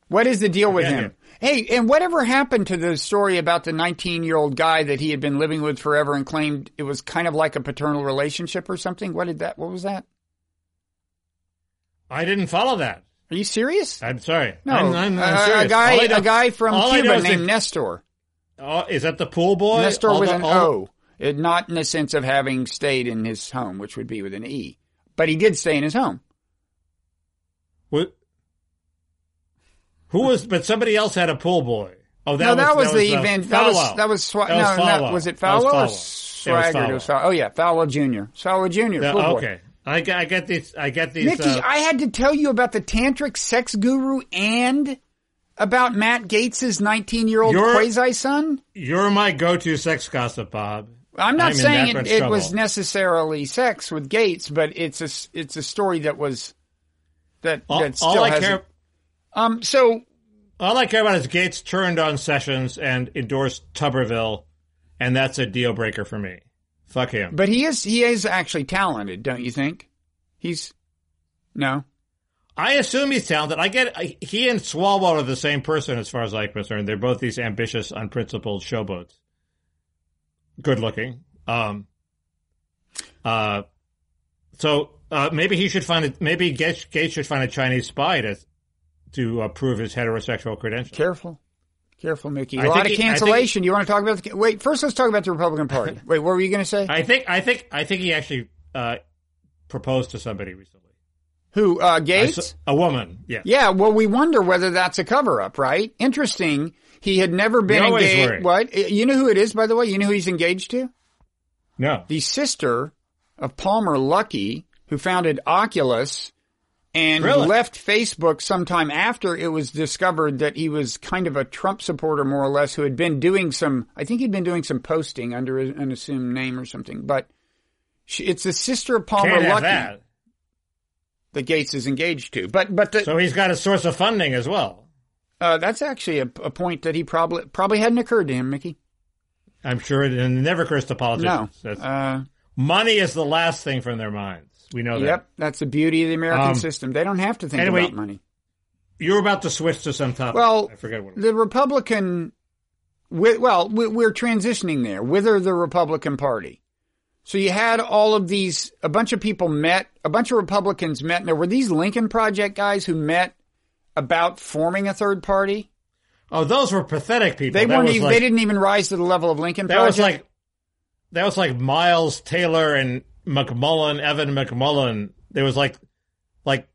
What is the deal with him? Hey, and whatever happened to the story about the 19 year old guy that he had been living with forever and claimed it was kind of like a paternal relationship or something? What did that, what was that? I didn't follow that. Are you serious? I'm sorry. No, I'm, I'm, I'm uh, serious. a guy, know- a guy from all I know Cuba is that- named Nestor. Oh, is that the pool boy? Nestor All with the- an all- O, It- not in the sense of having stayed in his home, which would be with an E. But he did stay in his home. What? Who was? But somebody else had a pool boy. Oh, that no, was that was, the uh, event. That was that was Swa- That was no, was it That was Falwell or. Swagger? It was Falwell. Oh yeah, Falwell Jr. Falwell Jr. Pool boy. okay, I, get- I get these. I get these. Mickey, uh, I had to tell you about the tantric sex guru and about Matt Gaetz' 19 year old quasi son. you're my go-to sex gossip, Bob. I'm not I'm saying it, it was necessarily sex with Gaetz, but it's a it's a story that was that All, that still all I has care. Um so All I care about is Gaetz turned on Sessions and endorsed Tuberville, and that's a deal breaker for me. Fuck him. but he is he is actually talented, don't you think? He's no. I assume he's talented. I get I, he and Swalwell are the same person as far as I'm concerned. They're both these ambitious, unprincipled showboats. Good looking. Um. Uh. So uh, maybe he should find a Maybe Gaetz, Gaetz should find a Chinese spy to to uh, prove his heterosexual credentials. Careful. Careful, Mickey. A I lot of he- cancellation. you want to talk about the Wait, first let's talk about the Republican Party. Wait, what were you going to say? I think. I think. I think he actually uh, proposed to somebody recently. Who uh Gaetz? saw- a woman. Yeah. Yeah, well, we wonder whether that's a cover up, right? Interesting. He had never been engaged. What? You know who it is, by the way? You know who he's engaged to? No. The sister of Palmer Luckey, who founded Oculus and Really? left Facebook sometime after it was discovered that he was kind of a Trump supporter, more or less, who had been doing some, I think he'd been doing some posting under an assumed name or something, but she, it's the sister of Palmer Can't have Luckey that. that Gaetz is engaged to. But, but the, So he's got a source of funding as well. Uh, that's actually a, a point that he probably probably hadn't occurred to him, Mickey. I'm sure it, and never occurs to No. politicians. That's- Uh, money is the last thing from their minds. We know that. yep, that's the beauty of the American Um, system. They don't have to think anyway, about money. You're about to switch to some topic. Well, I forget what. The Republican, well, we- we're transitioning there. Wither the Republican Party. So you had all of these, a bunch of people met, a bunch of Republicans met, and there were these Lincoln Project guys who met about forming a third party. Oh, those were pathetic people. They that weren't even, like, they didn't even rise to the level of Lincoln That Project. was like that was like Miles Taylor and McMullin, Evan McMullin. There was like like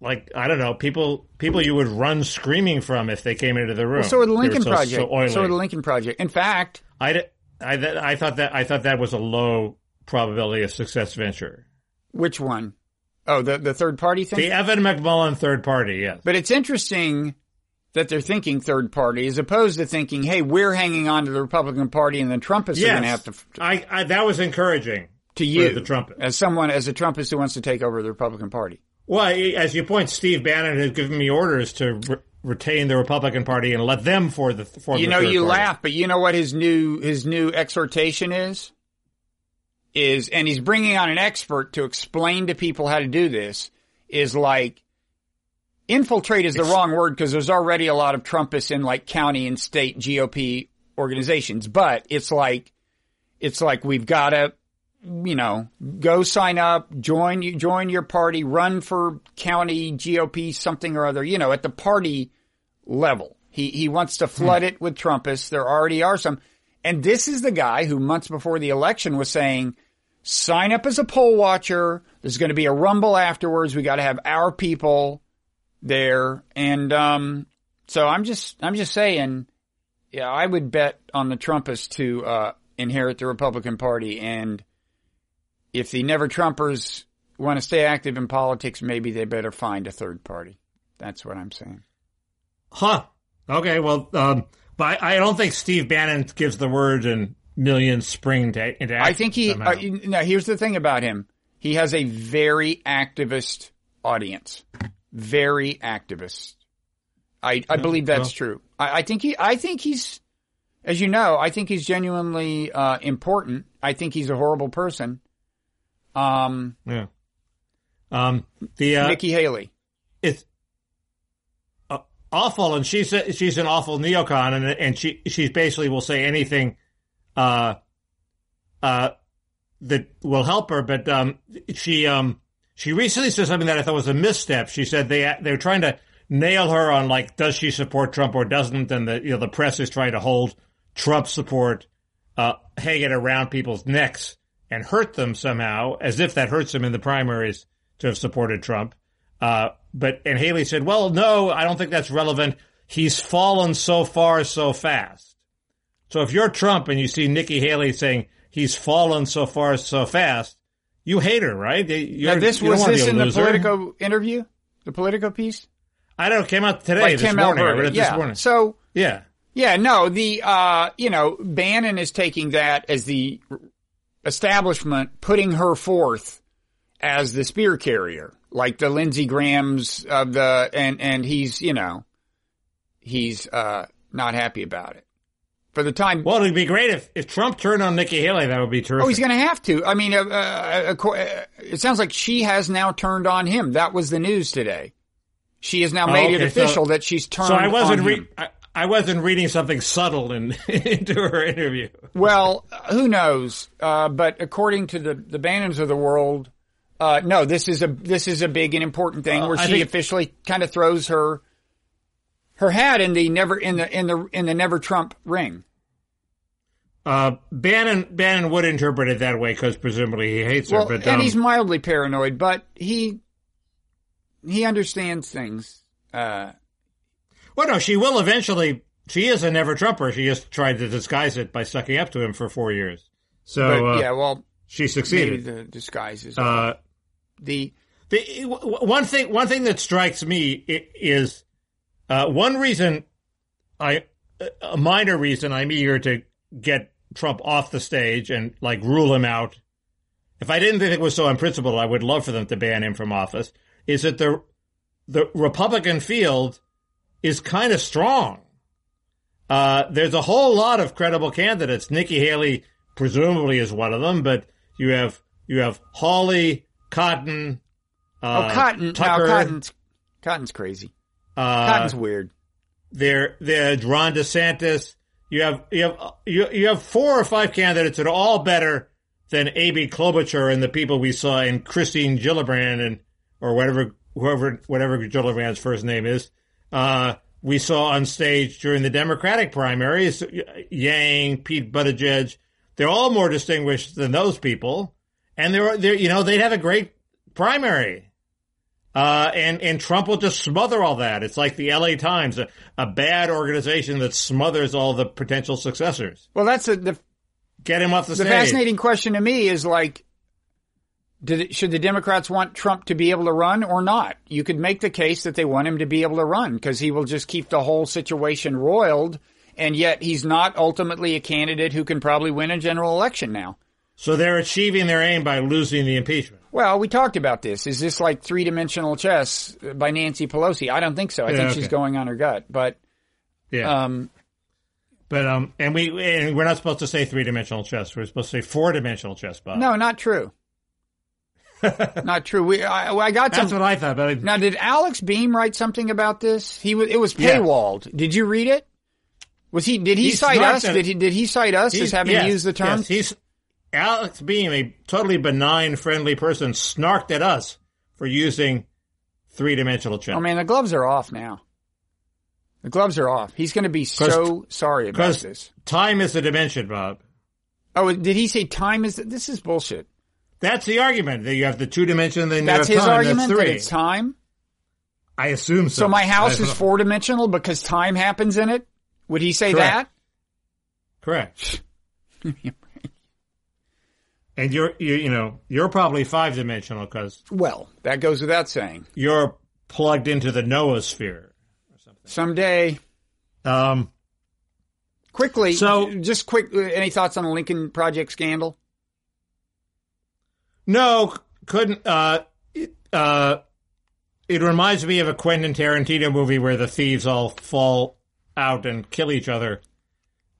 like I don't know people people you would run screaming from if they came into the room. Well, so would the were Lincoln so- Project. So, so would the Lincoln Project. In fact, I, I, I thought that I thought that was a low probability of success venture. which one? Oh, the the third party thing. The Evan McMullin third party, yes. But it's interesting that they're thinking third party as opposed to thinking, hey, we're hanging on to the Republican Party and the Trumpists yes. are going to have to. I, I, that was encouraging to you, the Trump, as someone as a Trumpist who wants to take over the Republican Party. Well, as you point, Steve Bannon has given me orders to re- retain the Republican Party and let them for the for You the know, you party. laugh, but you know what his new his new exhortation is is, and he's bringing on an expert to explain to people how to do this. Is like infiltrate is the wrong word because there's already a lot of Trumpists in like county and state GOP organizations, but it's like it's like we've got to you know, go sign up, join you, join your party, run for county GOP something or other, you know, at the party level. He, he wants to flood hmm. it with Trumpists. There already are some. And this is the guy who months before the election was saying, sign up as a poll watcher. There's going to be a rumble afterwards. We got to have our people there. And, um, so I'm just, I'm just saying, yeah, I would bet on the Trumpists to, uh, inherit the Republican Party and, if the never Trumpers want to stay active in politics, maybe they better find a third party. That's what I'm saying. Huh. Okay. Well, um, but I, I don't think Steve Bannon gives the word and millions spring to, into I think he, uh, now here's the thing about him. He has a very activist audience. Very activist. I, I believe that's well, true. I, I, think he, I think he's, as you know, I think he's genuinely, uh, important. I think he's a horrible person. Um, yeah. Um, the uh, Nikki Haley. It's uh, awful, and she's a, she's an awful neocon, and and she she basically will say anything, uh, uh, that will help her. But um, she um she recently said something that I thought was a misstep. She said they they were trying to nail her on like does she support Trump or doesn't, and the you know the press is trying to hold Trump support uh hanging around people's necks and hurt them somehow, as if that hurts them in the primaries to have supported Trump. Uh, but and Haley said, "Well, no, I don't think that's relevant. He's fallen so far so fast." So if you're Trump and you see Nikki Haley saying he's fallen so far so fast, you hate her, right? You're, now this was this in the Politico interview, the Politico piece. I don't. know. It came out today. Like Tim morning. Yeah. This morning. So yeah, yeah. No, the uh, you know, Bannon is taking that as the establishment putting her forth as the spear carrier, like the Lindsey Grahams of the, and, and he's, you know, he's, uh, not happy about it. For the time. Well, it'd be great if, if Trump turned on Nikki Haley. That would be terrific. Oh, he's going to have to. I mean, uh, uh, uh, it sounds like she has now turned on him. That was the news today. She has now made oh, okay. it official so, that she's turned. So I wasn't. Re- I, I wasn't reading something subtle in, into her interview. Well, who knows? Uh, but according to the the Bannons of the world, uh, no, this is a this is a big and important thing uh, where she think, officially kind of throws her her hat in the never in the in the in the never Trump ring. Uh, Bannon Bannon would interpret it that way because presumably he hates well, her. But and um, he's mildly paranoid, but he he understands things. Uh, well, no, she will eventually. She is a never Trumper. She just tried to disguise it by sucking up to him for four years. So but, uh, yeah, well, she succeeded. the disguise is uh, the the one thing. One thing that strikes me is uh, one reason. I a minor reason I'm eager to get Trump off the stage and like rule him out. If I didn't think it was so unprincipled, I would love for them to ban him from office. Is that the the Republican field is kind of strong. Uh, there's a whole lot of credible candidates. Nikki Haley presumably is one of them, but you have you have Hawley, Cotton. Uh, oh, Cotton. Tucker. No, Cotton's Cotton's crazy. Uh, Cotton's weird. There, there, Ron DeSantis. You have you have you, you have four or five candidates that are all better than Amy Klobuchar and the people we saw in Christine Gillibrand and or whatever whoever whatever Gillibrand's first name is uh, we saw on stage during the Democratic primaries, Yang, Pete Buttigieg, they're all more distinguished than those people. And they're, they're you know, they'd have a great primary. Uh, and, and Trump will just smother all that. It's like the LA Times, a, a bad organization that smothers all the potential successors. Well, that's a, the, get him off the, the stage. fascinating question to me is like, Did it, should the Democrats want Trump to be able to run or not? You could make the case that they want him to be able to run because he will just keep the whole situation roiled. And yet he's not ultimately a candidate who can probably win a general election now. So they're achieving their aim by losing the impeachment. Well, we talked about this. Is this like three dimensional chess by Nancy Pelosi? I don't think so. I Yeah, think okay. she's going on her gut. But Yeah. um, but um, and we and we're not supposed to say three dimensional chess. We're supposed to say four dimensional chess, Bob. no, not true. not true. We I, I got that's some. what I thought. But I, Now, did Alex Beam write something about this? He was. It was Yeah. paywalled. Did you read it? Was he? Did he, He cite us? at it. Did he? Did he cite us as he's- having yes, used the term? yes, he's Alex Beam, a totally benign, friendly person, snarked at us for using three dimensional chess. oh man, the gloves are off now. The gloves are off. He's going to be so sorry about this. time is a dimension, Bob. Oh, did he say time is? This is bullshit. That's the argument. That you have the two dimension, then That's his time. argument. That's That three. it's time. I assume so. So my house is four dimensional because time happens in it. Would he say Correct. that? correct. and you're you, you know you're probably five dimensional because Well, that goes without saying. you're plugged into the noosphere. or something Someday, Um, quickly. So- just quick. Any thoughts on the Lincoln Project scandal? No, couldn't. Uh, it, uh, it reminds me of a Quentin Tarantino movie where the thieves all fall out and kill each other.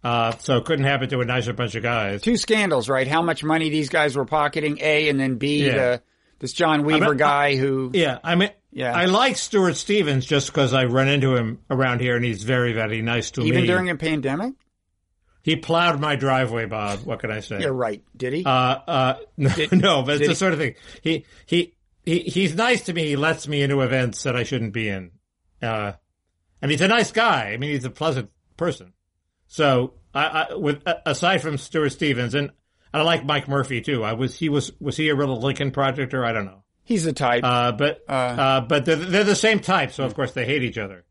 Uh, so couldn't happen to a nicer bunch of guys. two scandals, right? How much money these guys were pocketing, A, and then B, Yeah. the, this John Weaver mean, guy who, Yeah, I mean, Yeah. I like Stuart Stevens just because I run into him around here and he's very, very nice to even me. Even during a pandemic? he plowed my driveway, Bob. What can I say? You're right. Did he? Uh, uh, no, no, but it's the sort of thing. He, he, he, he's nice to me. He lets me into events that I shouldn't be in. Uh, and he's a nice guy. I mean, he's a pleasant person. So, I, I with, aside from Stuart Stevens, and I like Mike Murphy too. I was, he was, was he a real Lincoln projector? I don't know. He's the type. Uh, but, Uh. uh, but they're, they're the same type. So of course they hate each other.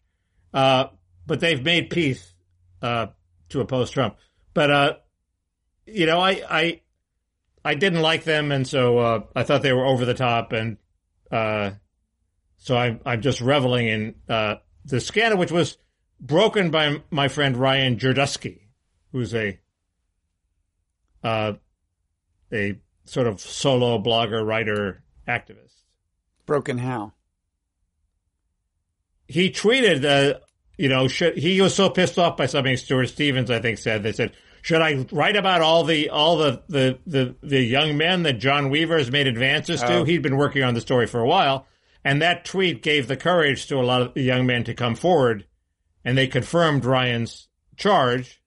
Uh, but they've made peace, uh, to oppose Trump. But, uh, you know, I, I, I didn't like them. And so, uh, I thought they were over the top. And, uh, so I'm, I'm just reveling in, uh, the scandal, which was broken by my friend Ryan Girdusky, who's a, uh, a sort of solo blogger, writer, activist. Broken how? he tweeted, uh, you know, should, he was so pissed off by something Stuart Stevens, I think, said. They said, should I write about all the all the the the, the young men that John Weaver has made advances to? Oh. He'd been working on the story for a while, and that tweet gave the courage to a lot of the young men to come forward, and they confirmed Ryan's charge,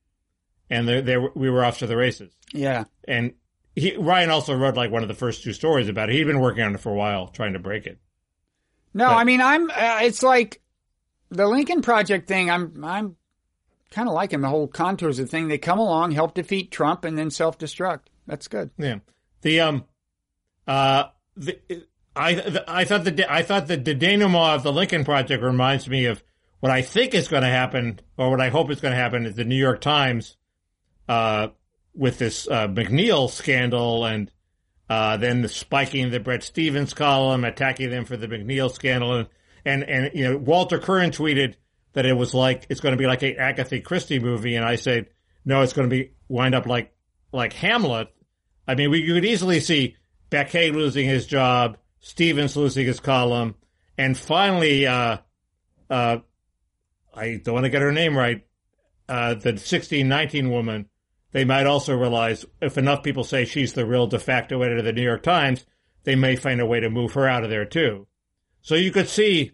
and they, they we were off to the races. Yeah. And he, Ryan also wrote like one of the first two stories about it. He'd been working on it for a while, trying to break it. No, But- I mean, I'm, uh, it's like the Lincoln Project thing. I'm, I'm kind of liking the whole contours of the thing. They come along, help defeat Trump, and then self destruct. That's good. Yeah. The um uh the I the, I thought the I thought that the denouement of the Lincoln Project reminds me of what I think is going to happen or what I hope is going to happen is the New York Times uh with this uh, McNeil scandal and uh, then the spiking the Bret Stephens column, attacking them for the McNeil scandal, and and, and you know Walter Kirn tweeted that it was like it's going to be like a Agatha Christie movie, and I said no, it's going to be wind up like like Hamlet. I mean, we could easily see Baquet losing his job, Stephens losing his column, and finally, uh, uh, I don't want to get her name right, uh, the 1619 woman. They might also realize if enough people say she's the real de facto editor of the New York Times, they may find a way to move her out of there too. So you could see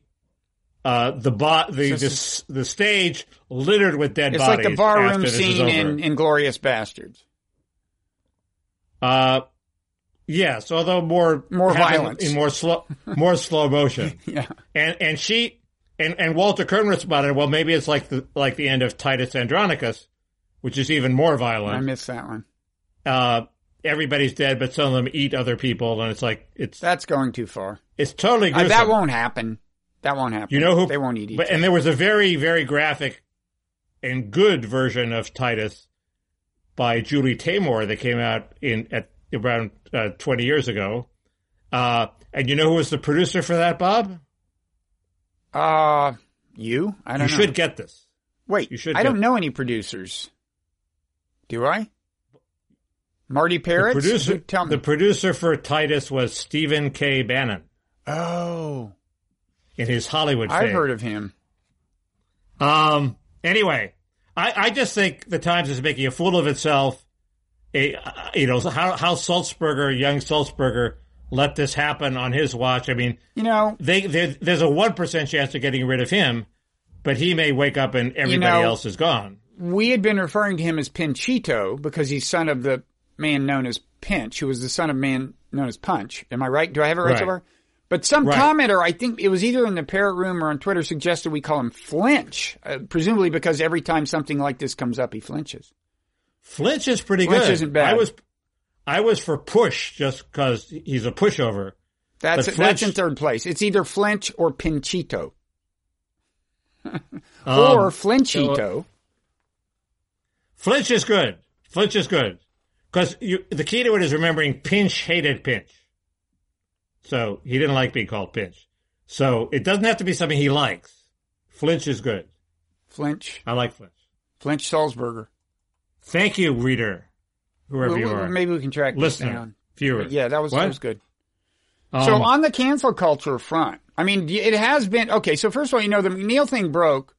uh, the bo- the, the the stage littered with dead It's bodies. It's like the barroom after this is scene in Inglourious Basterds. Uh, yes, although more More violence. in more slow, more slow motion. Yeah. And and she and and Walter Kirn responded, well, maybe it's like the like the end of Titus Andronicus, which is even more violent." I missed that one. Uh, everybody's dead, but some of them eat other people, and it's like it's That's going too far. it's totally Uh, gruesome. that won't happen. That won't happen. You know who They won't eat each But, and there was a very, very graphic and good version of Titus by Julie Taymor that came out in at around uh, 20 years ago. Uh, and you know who was the producer for that, Bob? Uh, you? I don't you know. should get this. Wait, you should I don't know any producers. Do I? Marty The Parrott? producer, Tell me. the producer for Titus was Stephen K. Bannon oh, in his Hollywood I've fame. heard of him. Um. Anyway, I, I just think the Times is making a fool of itself. A, uh, you know how how Sulzberger, young Sulzberger, let this happen on his watch. I mean, You know, they, there's a one percent chance of getting rid of him, but he may wake up and everybody know- else is gone. we had been referring to him as Pinchito because he's son of the man known as Pinch, who was the son of man known as Punch. Am I right? Do I have it right, so Right. far? But some Right. commenter, I think it was either in the parrot room or on Twitter, suggested we call him Flinch, uh, presumably because every time something like this comes up, he flinches. Flinch is pretty Flinch good. isn't bad. I was I was for push just because he's a pushover. That's But that's in third place. It's either Flinch or Pinchito Um, or Flinchito. Flinch is good. Flinch is good because the key to it is remembering Pinch hated Pinch, so he didn't like being called Pinch. So it doesn't have to be something he likes. Flinch is good. Flinch, I like Flinch. Flinch Sulzberger. Thank you, reader, whoever you are, Maybe we can track this listener, down. viewer. Yeah, that was What? that was good. Um, so on the cancel culture front, I mean, it has been okay. So first of all, you know, the McNeil thing broke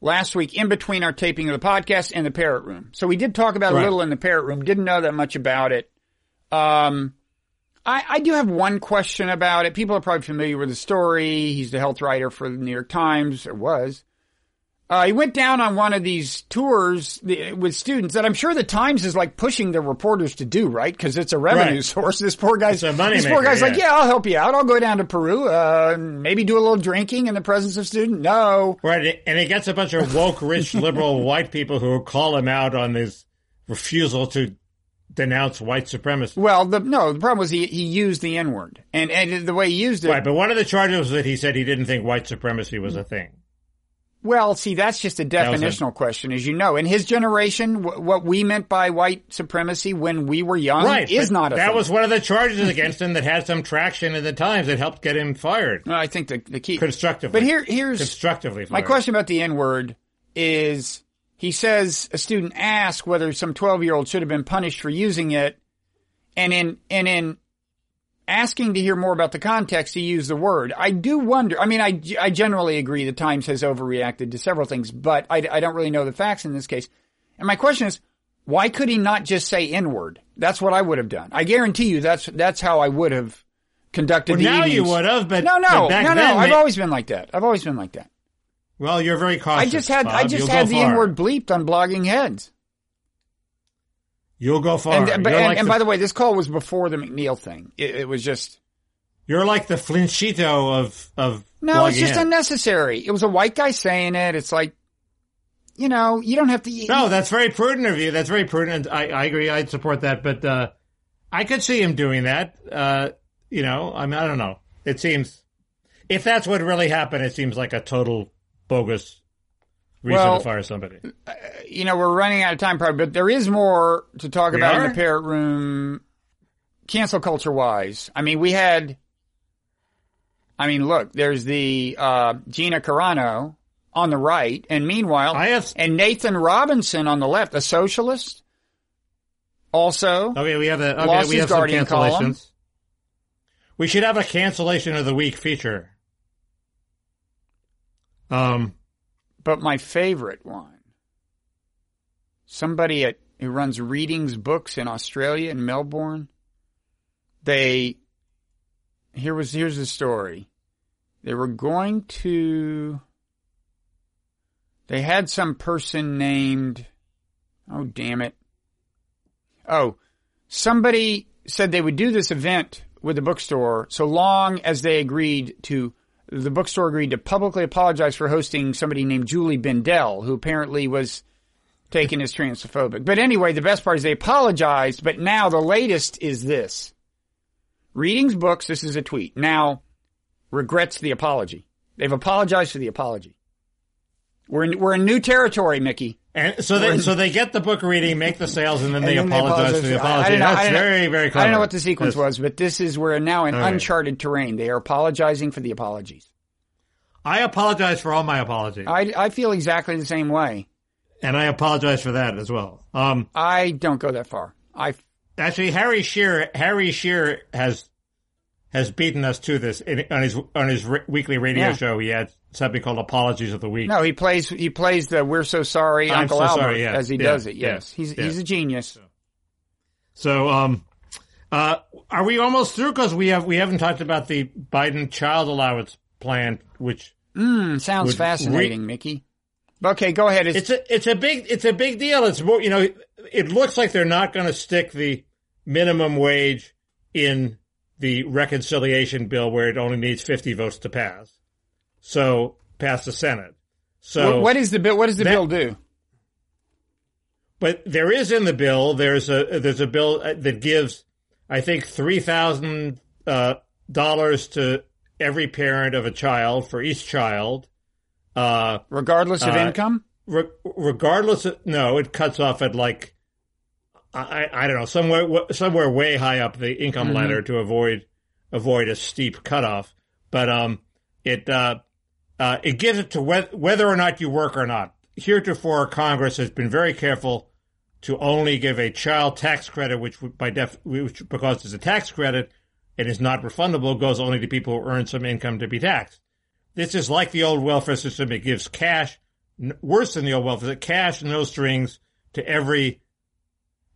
last week in between our taping of the podcast and the parrot room. So we did talk about it Right. a little in the parrot room. Didn't know that much about it. Um, I, I do have one question about it. People are probably familiar with the story. He's the health writer for the New York Times, or was. Uh, he went down on one of these tours with students that I'm sure the Times is like pushing their reporters to do, right? Because it's a revenue Right. source. This poor guy's, It's a moneymaker, this poor guy's like, yeah. yeah, I'll help you out. I'll go down to Peru, uh, maybe do a little drinking in the presence of students. No. Right, and he gets a bunch of woke, rich, liberal white people who call him out on his refusal to denounce white supremacy. Well, the, no, the problem was he, he used the N word and, and the way he used it. Right, but one of the charges was that he said he didn't think white supremacy was a thing. Well, see, that's just a was a- definitional question, as you know. In his generation, wh- what we meant by white supremacy when we were young right, is not a that thing. was one of the charges against him that had some traction in the Times that helped get him fired No, I think the, the key. constructively. But here, here's constructively. my question about the N word is he says a student asked whether some 12 year old should have been punished for using it. And in, and in asking to hear more about the context, he used the word. I do wonder. I mean, I, I generally agree the Times has overreacted to several things, but I, I don't really know the facts in this case. And my question is, why could he not just say N word? That's what I would have done. I guarantee you that's, that's how I would have conducted Well, the now you would have, but No, no, but no, no. then, I've they- always been like that. I've always been like that. well, you're very cautious. I just had I just You'll had the far. N word bleeped on blogging heads. You'll go far. And, and, like and the, by the way, this call was before the McNeil thing. It, it was just you're like the Flinchito of of no, it's just heads. unnecessary. It was a white guy saying it. It's like, you know, you don't have to. No, that's very prudent of you. That's very prudent. I, I agree. I'd support that. But uh, I could see him doing that. Uh, you know, I mean, I don't know. It seems if that's what really happened, it seems like a total bogus reason Well, to fire somebody. you know, we're running out of time, probably, but there is more to talk We about in the parrot room, cancel culture wise. I mean, we had. I mean, look, there's the uh, Gina Carano on the right, and meanwhile, I have. and Nathan Robinson on the left, a socialist. Also, Okay, we have a. Okay, we have some Guardian column. We should have a cancellation of the week feature. Um. But my favorite one, somebody at who runs readings books in Australia in Melbourne. They here was here's the story. They were going to. They had some person named. Oh damn it! Oh, somebody said they would do this event with the bookstore so long as they agreed to. The bookstore agreed to publicly apologize for hosting somebody named Julie Bindel, who apparently was taken as transphobic. But anyway, the best part is they apologized, but now the latest is this. Readings Books, this is a tweet, now regrets the apology. They've apologized for the apology. We're in, we're in new territory, Mickey. And so they so they get the book reading, make the sales, and then they then apologize for the I- I don't know- I That's know- very very clever. I don't know what the sequence was, but this is we're now in All right. uncharted terrain. They are apologizing for the apologies. I apologize for all my apologies, I, I feel exactly the same way. and I apologize for that as well. Um, I don't go that far. I actually, Harry Shearer Harry Shearer has has beaten us to this in, on his on his r- weekly radio Yeah. show. He had something called Apologies of the Week. no, he plays he plays the "We're so sorry, I'm Uncle so Albert" sorry, yeah. as he Yeah, does it. Yes, he's he's a genius. So, um, uh, are we almost through? Because we have we haven't talked about the Biden child allowance plan, which Mm, sounds fascinating, Mickey. Okay, go ahead. It's, it's a it's a big it's a big deal. It's more you know it looks like they're not going to stick the minimum wage in the reconciliation bill where it only needs fifty votes to pass. So pass the Senate. So what, what is the bill? What does the that- bill do? But there is in the bill. There's a there's a bill uh, that gives, I think, three thousand uh, dollars to every parent of a child for each child, uh, Regardless of Uh, income? re- regardless. Of, no, it cuts off at like, I I don't know somewhere somewhere way high up the income Mhm. ladder to avoid avoid a steep cutoff. But um, it uh, uh, it gives it to whe- whether or not you work or not. Heretofore, Congress has been very careful to only give a child tax credit, which by def, which because it's a tax credit and is not refundable, goes only to people who earn some income to be taxed. This is like the old welfare system. It gives cash, worse than the old welfare, cash, no strings to every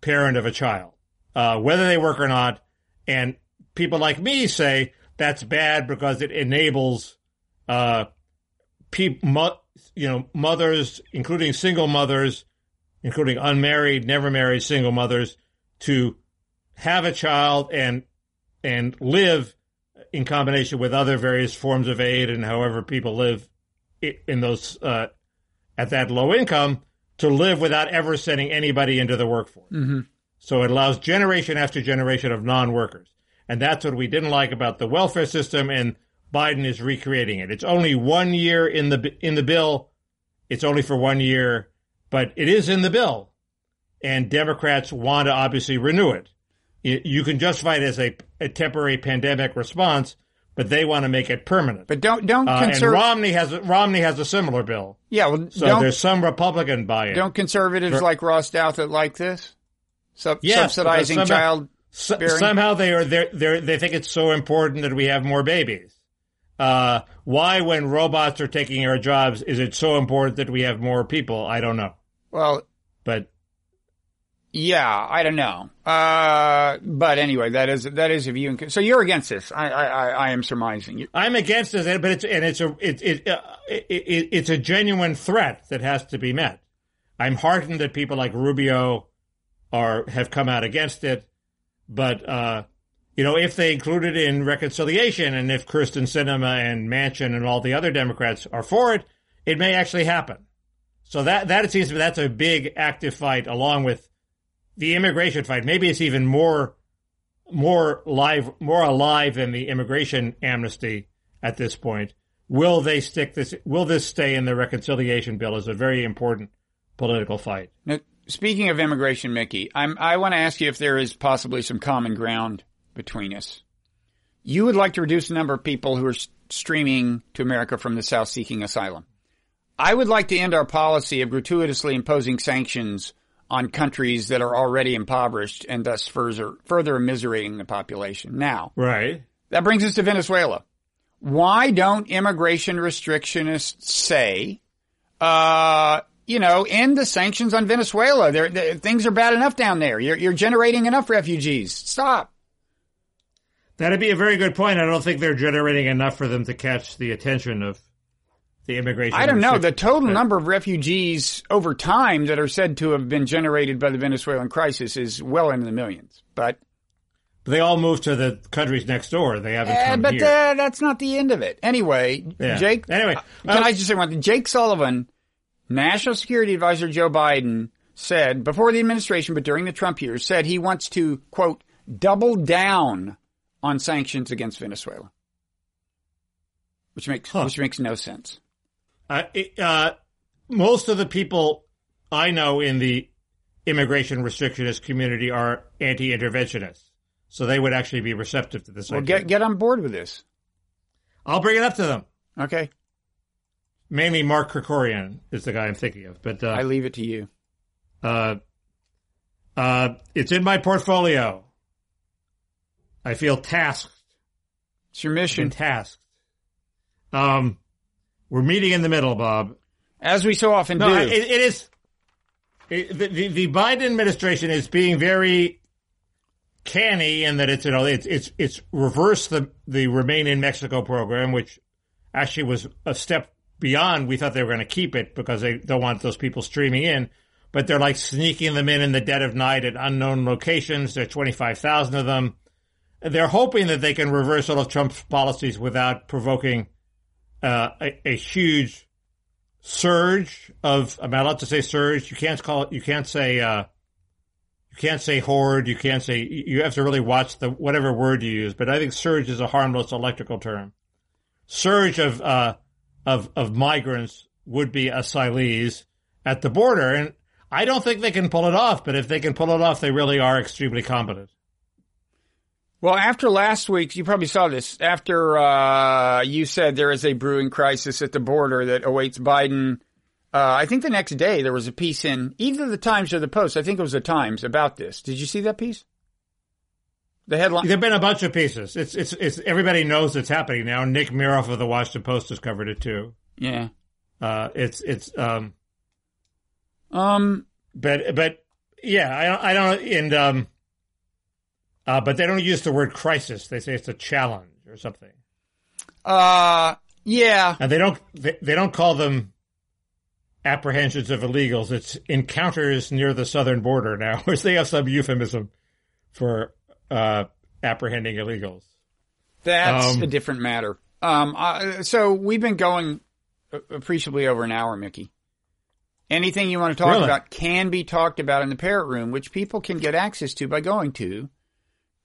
parent of a child, uh, whether they work or not. And people like me say that's bad because it enables, uh, peop mo- you know, mothers, including single mothers, including unmarried, never married single mothers, to have a child and and live in combination with other various forms of aid and however people live in those uh, at that low income to live without ever sending anybody into the workforce. Mm-hmm. So it allows generation after generation of non-workers. And that's what we didn't like about the welfare system and Biden is recreating it. It's only one year in the in the bill. It's only for one year, but it is in the bill. And Democrats want to obviously renew it. You you can justify it as a, a temporary pandemic response, but they want to make it permanent. But don't don't Uh, and Romney has a- Romney has a similar bill. yeah, well, So don't there's some Republican buy-in. don't conservatives like Ross Douthat like this? Sub- subsidizing somehow- child So- somehow they are they they think it's so important that we have more babies. Uh, why, when robots are taking our jobs, is it so important that we have more people? I don't know, Well, but yeah, I don't know. Uh, but anyway, that is that is a view. So you're against this? I I I, am surmising. I'm against this, But it's and it's a it, it, uh, it, it it's a genuine threat that has to be met. I'm heartened that people like Rubio are have come out against it, but uh, you know if they include it in reconciliation and if Kyrsten Sinema and Manchin and all the other Democrats are for it, it may actually happen. So that that it seems to me that's a big active fight along with the immigration fight. Maybe it's even more more live more alive than the immigration amnesty at this point. Will they stick this will this stay in the reconciliation bill is a very important political fight. now, speaking of immigration, Mickey, I'm I want to ask you if there is possibly some common ground between us. You would like to reduce the number of people who are streaming to America from the South seeking asylum. I would like to end our policy of gratuitously imposing sanctions on countries that are already impoverished and thus further, further immiserating the population. Now, Right. that brings us to Venezuela. Why don't immigration restrictionists say, uh, you know, end the sanctions on Venezuela? They're, they things are bad enough down there. You're, you're generating enough refugees. Stop. That'd be a very good point. I don't think they're generating enough for them to catch the attention of the immigration. I don't know. The total number of refugees over time that are said to have been generated by the Venezuelan crisis is well into the millions. But they all moved to the countries next door. They haven't come but here. uh, that's not the end of it. Anyway, Yeah. Jake. Anyway, uh, can I just say one thing? Jake Sullivan, National Security Advisor Joe Biden, said before the administration, but during the Trump years, said he wants to quote double down on sanctions against Venezuela, which makes Huh. which makes no sense. Uh, it, uh, most of the people I know in the immigration restrictionist community are anti-interventionists. So they would actually be receptive to this. Well, idea. get get on board with this. I'll bring it up to them. Okay, Mainly Mark Krikorian is the guy I'm thinking of, but uh, I leave it to you. uh, uh, it's in my portfolio. I feel tasked It's your mission, tasked. Um, we're meeting in the middle, Bob. as we so often No, do. it, it is. It, the, the the Biden administration is being very canny in that it's you know it's it's it's reversed the the Remain in Mexico program, which actually was a step beyond. We thought they were going to keep it because they don't want those people streaming in, but they're like sneaking them in in the dead of night at unknown locations. There are twenty five thousand of them. They're hoping that they can reverse all of Trump's policies without provoking uh, a, a huge surge of—I'm I allowed to say surge? You can't call it. You can't say. Uh, you can't say horde. You can't say. You have to really watch the whatever word you use. But I think surge is a harmless electrical term. Surge of uh, of of migrants would be asylees at the border, and I don't think they can pull it off. But if they can pull it off, they really are extremely competent. Well, after last week, you probably saw this. After uh, you said there is a brewing crisis at the border that awaits Biden, uh, I think the next day there was a piece in either the Times or the Post. I think it was the Times about this. Did you see that piece? The headline. There've been a bunch of pieces. It's it's it's everybody knows it's happening now. Nick Miroff of the Washington Post has covered it too. Yeah. Uh, it's it's um, Um. but but yeah, I I don't and um, uh, but they don't use the word crisis. They say it's a challenge or something, Uh. Yeah. and they don't they, they don't call them apprehensions of illegals. It's encounters near the southern border now, which they have some euphemism for uh, apprehending illegals. That's Um, a different matter. Um. Uh, so we've been going appreciably over an hour, Mickey. Anything you want to talk Really? about can be talked about in the parrot room, which people can get access to by going to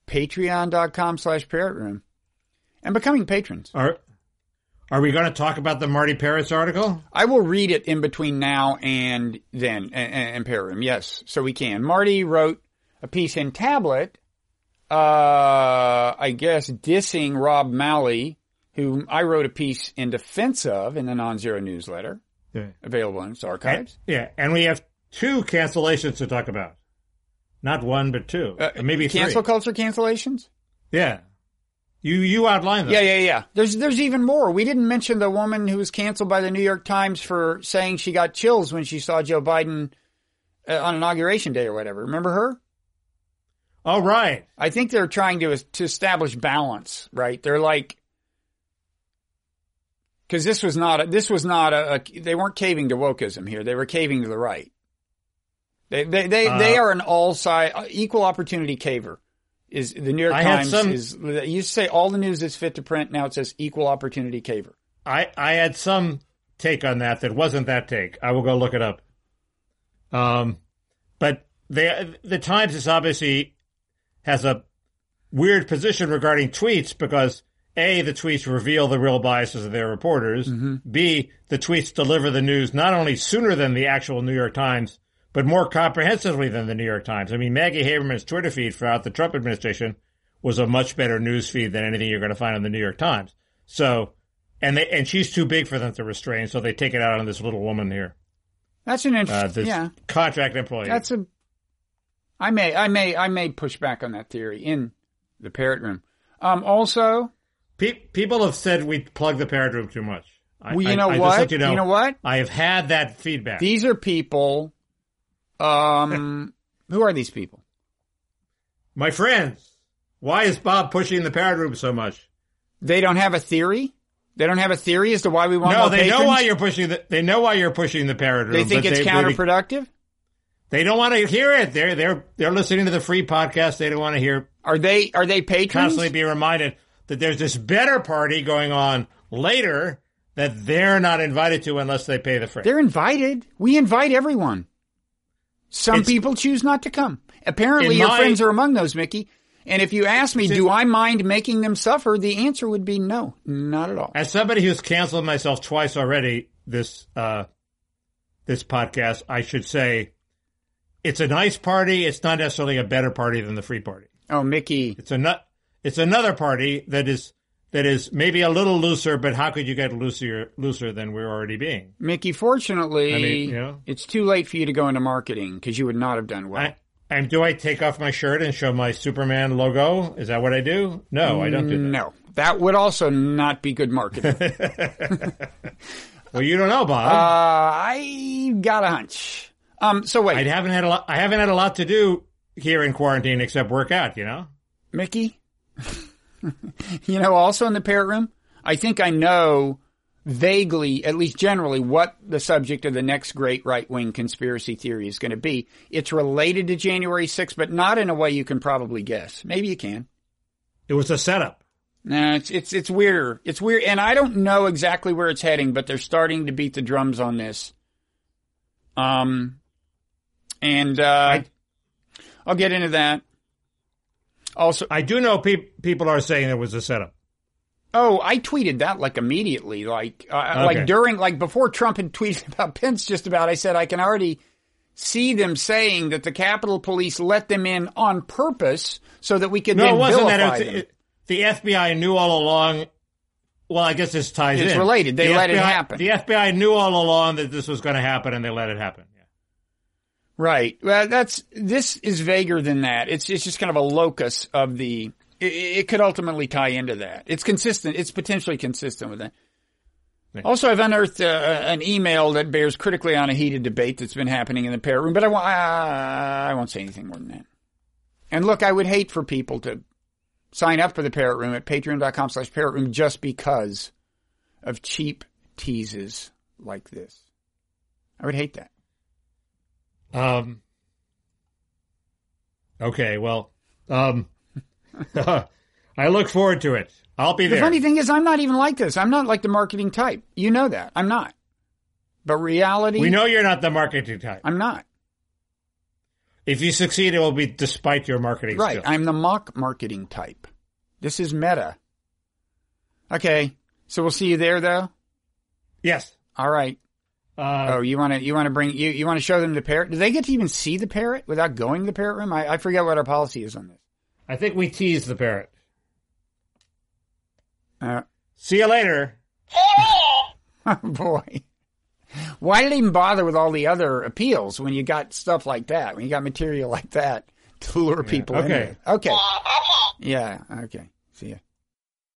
patreon.com slash parrot room and becoming patrons. Are are we going to talk about the Marty Peretz article? I will read it in between now and then and, and parrot room. Yes, so we can. Marty wrote a piece in Tablet, uh, I guess dissing Rob Malley, who I wrote a piece in defense of in the non-zero newsletter Yeah. available in its archives. Yeah, and we have two cancellations to talk about. Not one, but two. Uh, Maybe three. cancel culture cancellations. Yeah. You you outlined them. Yeah, yeah, yeah. There's there's even more. We didn't mention the woman who was canceled by the New York Times for saying she got chills when she saw Joe Biden uh, on inauguration day or whatever. Remember her? All right. I think they're trying to to establish balance, right? They're like because this was not a, this was not a, a they weren't caving to wokeism here. They were caving to the right. They they they, Uh, they are an all side equal opportunity caver. Is the New York I Times some- is to say all the news is fit to print. Now it says equal opportunity caver. I I had some take on that that wasn't that take. I will go look it up. Um, but they the Times is obviously has a weird position regarding tweets because a the tweets reveal the real biases of their reporters. B the tweets deliver the news not only sooner than the actual New York Times, but more comprehensively than the New York Times. I mean, Maggie Haberman's Twitter feed throughout the Trump administration was a much better news feed than anything you're going to find on the New York Times. So, and they and she's too big for them to restrain, so they take it out on this little woman here, That's an uh, interesting. this yeah, contract employee. that's a. I may, I may, I may push back on that theory in the parrot room. Um, also, Pe- people have said we plug the parrot room too much. I, well, you I- know I what? you, know, you know what? I have had that feedback. These are people. Um, who are these people? My friends, why is Bob pushing the parrot room so much? They don't have a theory. They don't have a theory as to why we want no, more they know why you're pushing the. They know why you're pushing the parrot room. They think it's they, counterproductive. They, they don't want to hear it. They're they're they're listening to the free podcast. They don't want to hear Are they? Are they patrons? constantly be reminded that there's this better party going on later that they're not invited to unless they pay the freight. They're invited. We invite everyone. Some people choose not to come. Apparently, your my- friends are among those, Mickey. And if you ask me, do I mind making them suffer? The answer would be no, not at all. As somebody who's canceled myself twice already this uh, this podcast, I should say it's a nice party. It's not necessarily a better party than the Free Party. Oh, Mickey. It's a nut. It's another party that is that is maybe a little looser, but how could you get looser looser than we're already being? Mickey, fortunately, I mean, you know. it's too late for you to go into marketing because you would not have done well. I, and do I take off my shirt and show my Superman logo? Is that what I do? No, I don't do that. no, that would also not be good marketing. Well, you don't know, uh, Bob. I got a hunch. Um, so wait, I haven't had a lot. I haven't had a lot to do here in quarantine except work out. You know. Mickey, you know, also in the parrot room, I think I know vaguely, at least generally, what the subject of the next great right wing conspiracy theory is going to be. It's related to January 6th, but not in a way you can probably guess. Maybe you can. It was a setup. No, it's it's it's weirder. It's weird, and I don't know exactly where it's heading, but they're starting to beat the drums on this. Um, and uh, I'll get into that. Also, I do know pe- people are saying it was a setup. oh, I tweeted that like immediately, like uh, Okay. like during like before Trump had tweeted about Pence. Just about, I said I can already see them saying that the Capitol Police let them in on purpose so that we could No, then it wasn't vilify that. It, it, the FBI knew all along. Well, I guess this ties It's in. It's related. They The let it happen. The FBI knew all along that this was going to happen, and they let it happen. Right. Well, that's this is vaguer than that. It's it's just kind of a locus of the. It, it could ultimately tie into that. It's consistent. It's potentially consistent with that. Also, I've unearthed uh, an email that bears critically on a heated debate that's been happening in the parrot room, but I, won't- I, I won't say anything more than that. And look, I would hate for people to sign up for the parrot room at patreon.com slash parrot room just because of cheap teases like this. I would hate that. Um. Okay. Well. Um. I look forward to it. I'll be The there. The funny thing is, I'm not even like this. I'm not like the marketing type. You know that. I'm not. But reality, we know you're not the marketing type. I'm not. If you succeed, it will be despite your marketing Right. skills. I'm the mock marketing type. This is meta. Okay. So we'll see you there, though. yes. All right. Uh, Oh, you want to you want to bring you you want to show them the parrot? Do they get to even see the parrot without going to the parrot room? I, I forget what our policy is on this. I think we tease the parrot. Uh, See you later. oh boy. Why did they even bother with all the other appeals when you got stuff like that? When you got material like that to lure people in? okay. Okay. Yeah. Okay.